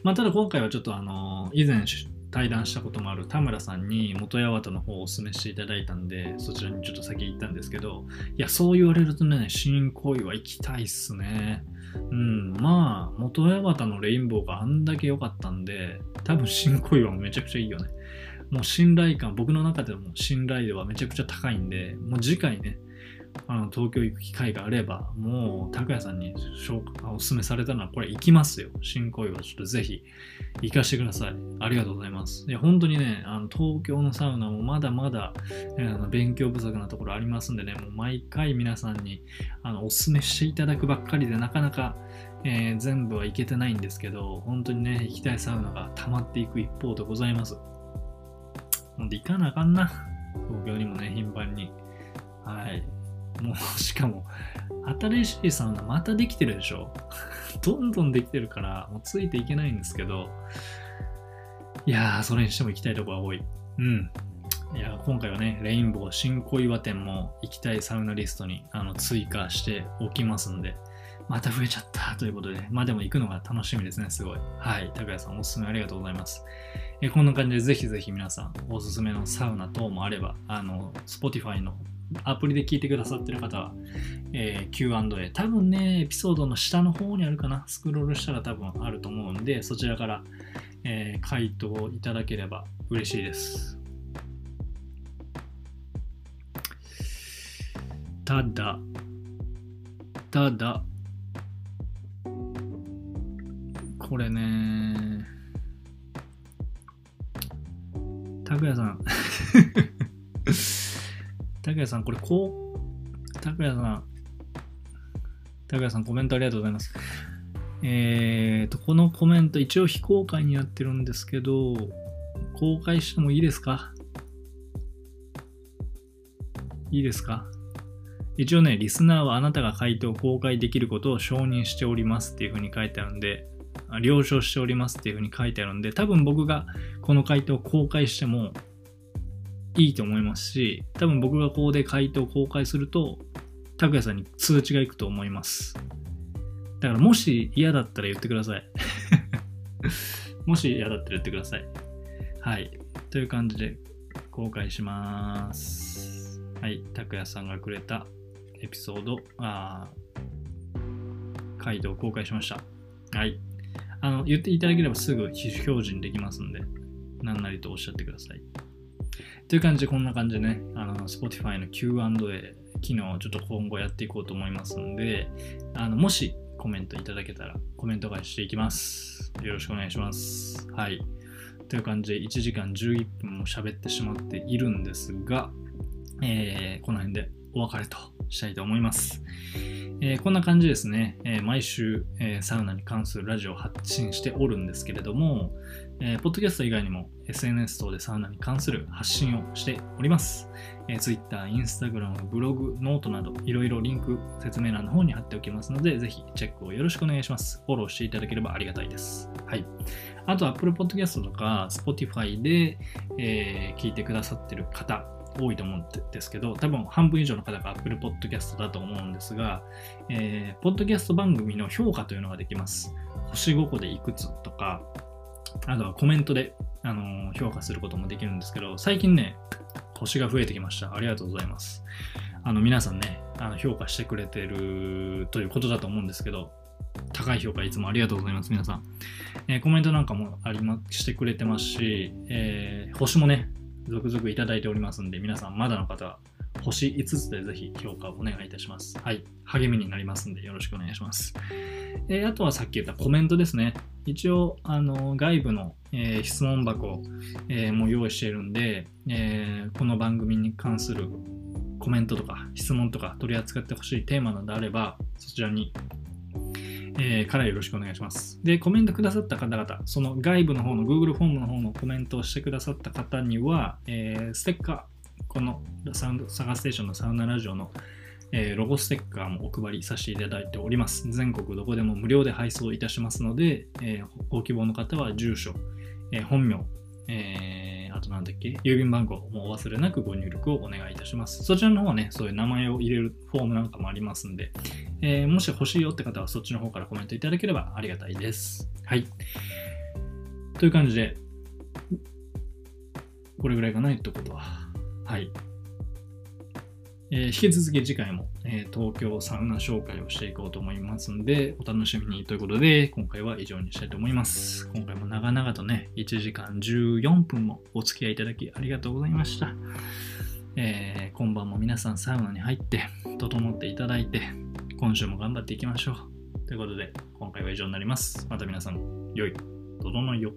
まあ、ただ今回はちょっとあの、以前対談したこともある田村さんに元八幡の方をお勧めしていただいたんで、そちらにちょっと先行ったんですけど、いや、そう言われるとね、新小岩行きたいっすね。うん、まあ、元八幡のレインボーがあんだけ良かったんで、多分新小岩めちゃくちゃいいよね。もう信頼感、僕の中でも信頼度はめちゃくちゃ高いんで、もう次回ね、あの東京行く機会があれば、もう拓也さんにおすすめされたのは、これ行きますよ。新恋はちょっとぜひ行かしてください。ありがとうございます。いや、本当にね、あの東京のサウナもまだまだ、えーあの勉強不足なところありますんでね、もう毎回皆さんにあのおすすめしていただくばっかりで、なかなか、えー全部はいけてないんですけど、本当にね、行きたいサウナが溜まっていく一方でございます。ほんで、行かなあかんな。東京にもね、頻繁に。はい。もう、しかも、新しいサウナまたできてるでしょ？どんどんできてるから、もうついていけないんですけど、いやー、それにしても行きたいところが多い。うん。いや、今回はね、レインボー新小岩店も行きたいサウナリストにあの追加しておきますんで、また増えちゃったということで、まあでも行くのが楽しみですね、すごい。はい。高谷さん、おすすめありがとうございます。えこんな感じで、ぜひぜひ皆さん、おすすめのサウナ等もあれば、あの、Spotify のアプリで聞いてくださってる方は、えー Q&A、多分ね、エピソードの下の方にあるかな、スクロールしたら多分あると思うんで、そちらから、えー回答いただければ嬉しいです。ただ、ただ、これね、拓也さん、拓也さん、これこう、拓也さん、拓也さん、コメントありがとうございます。えーと、このコメント、一応非公開になってるんですけど、公開してもいいですか？いいですか？一応ね、リスナーはあなたが回答を公開できることを承認しておりますっていうふうに書いてあるんで、了承しておりますっていうふうに書いてあるんで、多分僕がこの回答を公開してもいいと思いますし、多分僕がここで回答を公開すると、拓也さんに通知がいくと思います。だからもし嫌だったら言ってください。もし嫌だったら言ってください。はい。という感じで公開します。はい。拓也さんがくれたエピソード、あー回答を公開しました。はい。あの、言っていただければすぐ非表示にできますんで、何なりとおっしゃってください。という感じで、こんな感じでね、あの、Spotify の Q&A 機能をちょっと今後やっていこうと思いますんで、あの、もしコメントいただけたらコメント返ししていきます。よろしくお願いします。はい。という感じで、1時間11分も喋ってしまっているんですが、えーこの辺でお別れとしたいと思います。えーこんな感じですね、えー毎週、えーサウナに関するラジオを発信しておるんですけれども、えーポッドキャスト以外にも SNS 等でサウナに関する発信をしております。えー Twitter、Instagram、ブログ、ノートなどいろいろリンク説明欄の方に貼っておきますので、ぜひチェックをよろしくお願いします。フォローしていただければありがたいです。はい。あと、Apple Podcast とか Spotify で、えー聞いてくださってる方、多いと思うんですけど、多分半分以上の方が Apple Podcast だと思うんですが、えー、ポッドキャスト番組の評価というのができます。星5個でいくつとか、あとはコメントで、あのー評価することもできるんですけど、最近ね、星が増えてきました。ありがとうございます。あの皆さんね、あの評価してくれてるということだと思うんですけど、高い評価いつもありがとうございます、皆さん。えーコメントなんかもありましてくれてますし、えー星もね、続々いただいておりますんで、皆さんまだの方は星5つでぜひ評価をお願いいたします。はい。励みになりますんでよろしくお願いします。えーあとはさっき言ったコメントですね。一応、あの外部の、えー質問箱、えーも用意しているんで、えーこの番組に関するコメントとか質問とか取り扱ってほしいテーマなどあれば、そちらにえーからよろしくお願いします。で、コメントくださった方々、その外部の方の Google フォームの方のコメントをしてくださった方には、えーステッカー、このサウンドサガステーションのサウナラジオの、えーロゴステッカーもお配りさせていただいております。全国どこでも無料で配送いたしますので、えご希望の方は住所、え本名、えあとなんだっけ、郵便番号もお忘れなくご入力をお願いいたします。そちらの方はね、そういう名前を入れるフォームなんかもありますんで、えーもし欲しいよって方はそっちの方からコメントいただければありがたいです。はい。という感じで、これぐらいがなってことは。はい。えー、引き続き次回も、えー、東京サウナ紹介をしていこうと思いますんで、お楽しみにということで、今回は以上にしたいと思います。今回も長々とね、1時間14分もお付き合いいただきありがとうございました。えー、今晩も皆さんサウナに入って、整っていただいて、今週も頑張っていきましょう。ということで、今回は以上になります。また皆さん、良い、整いよ。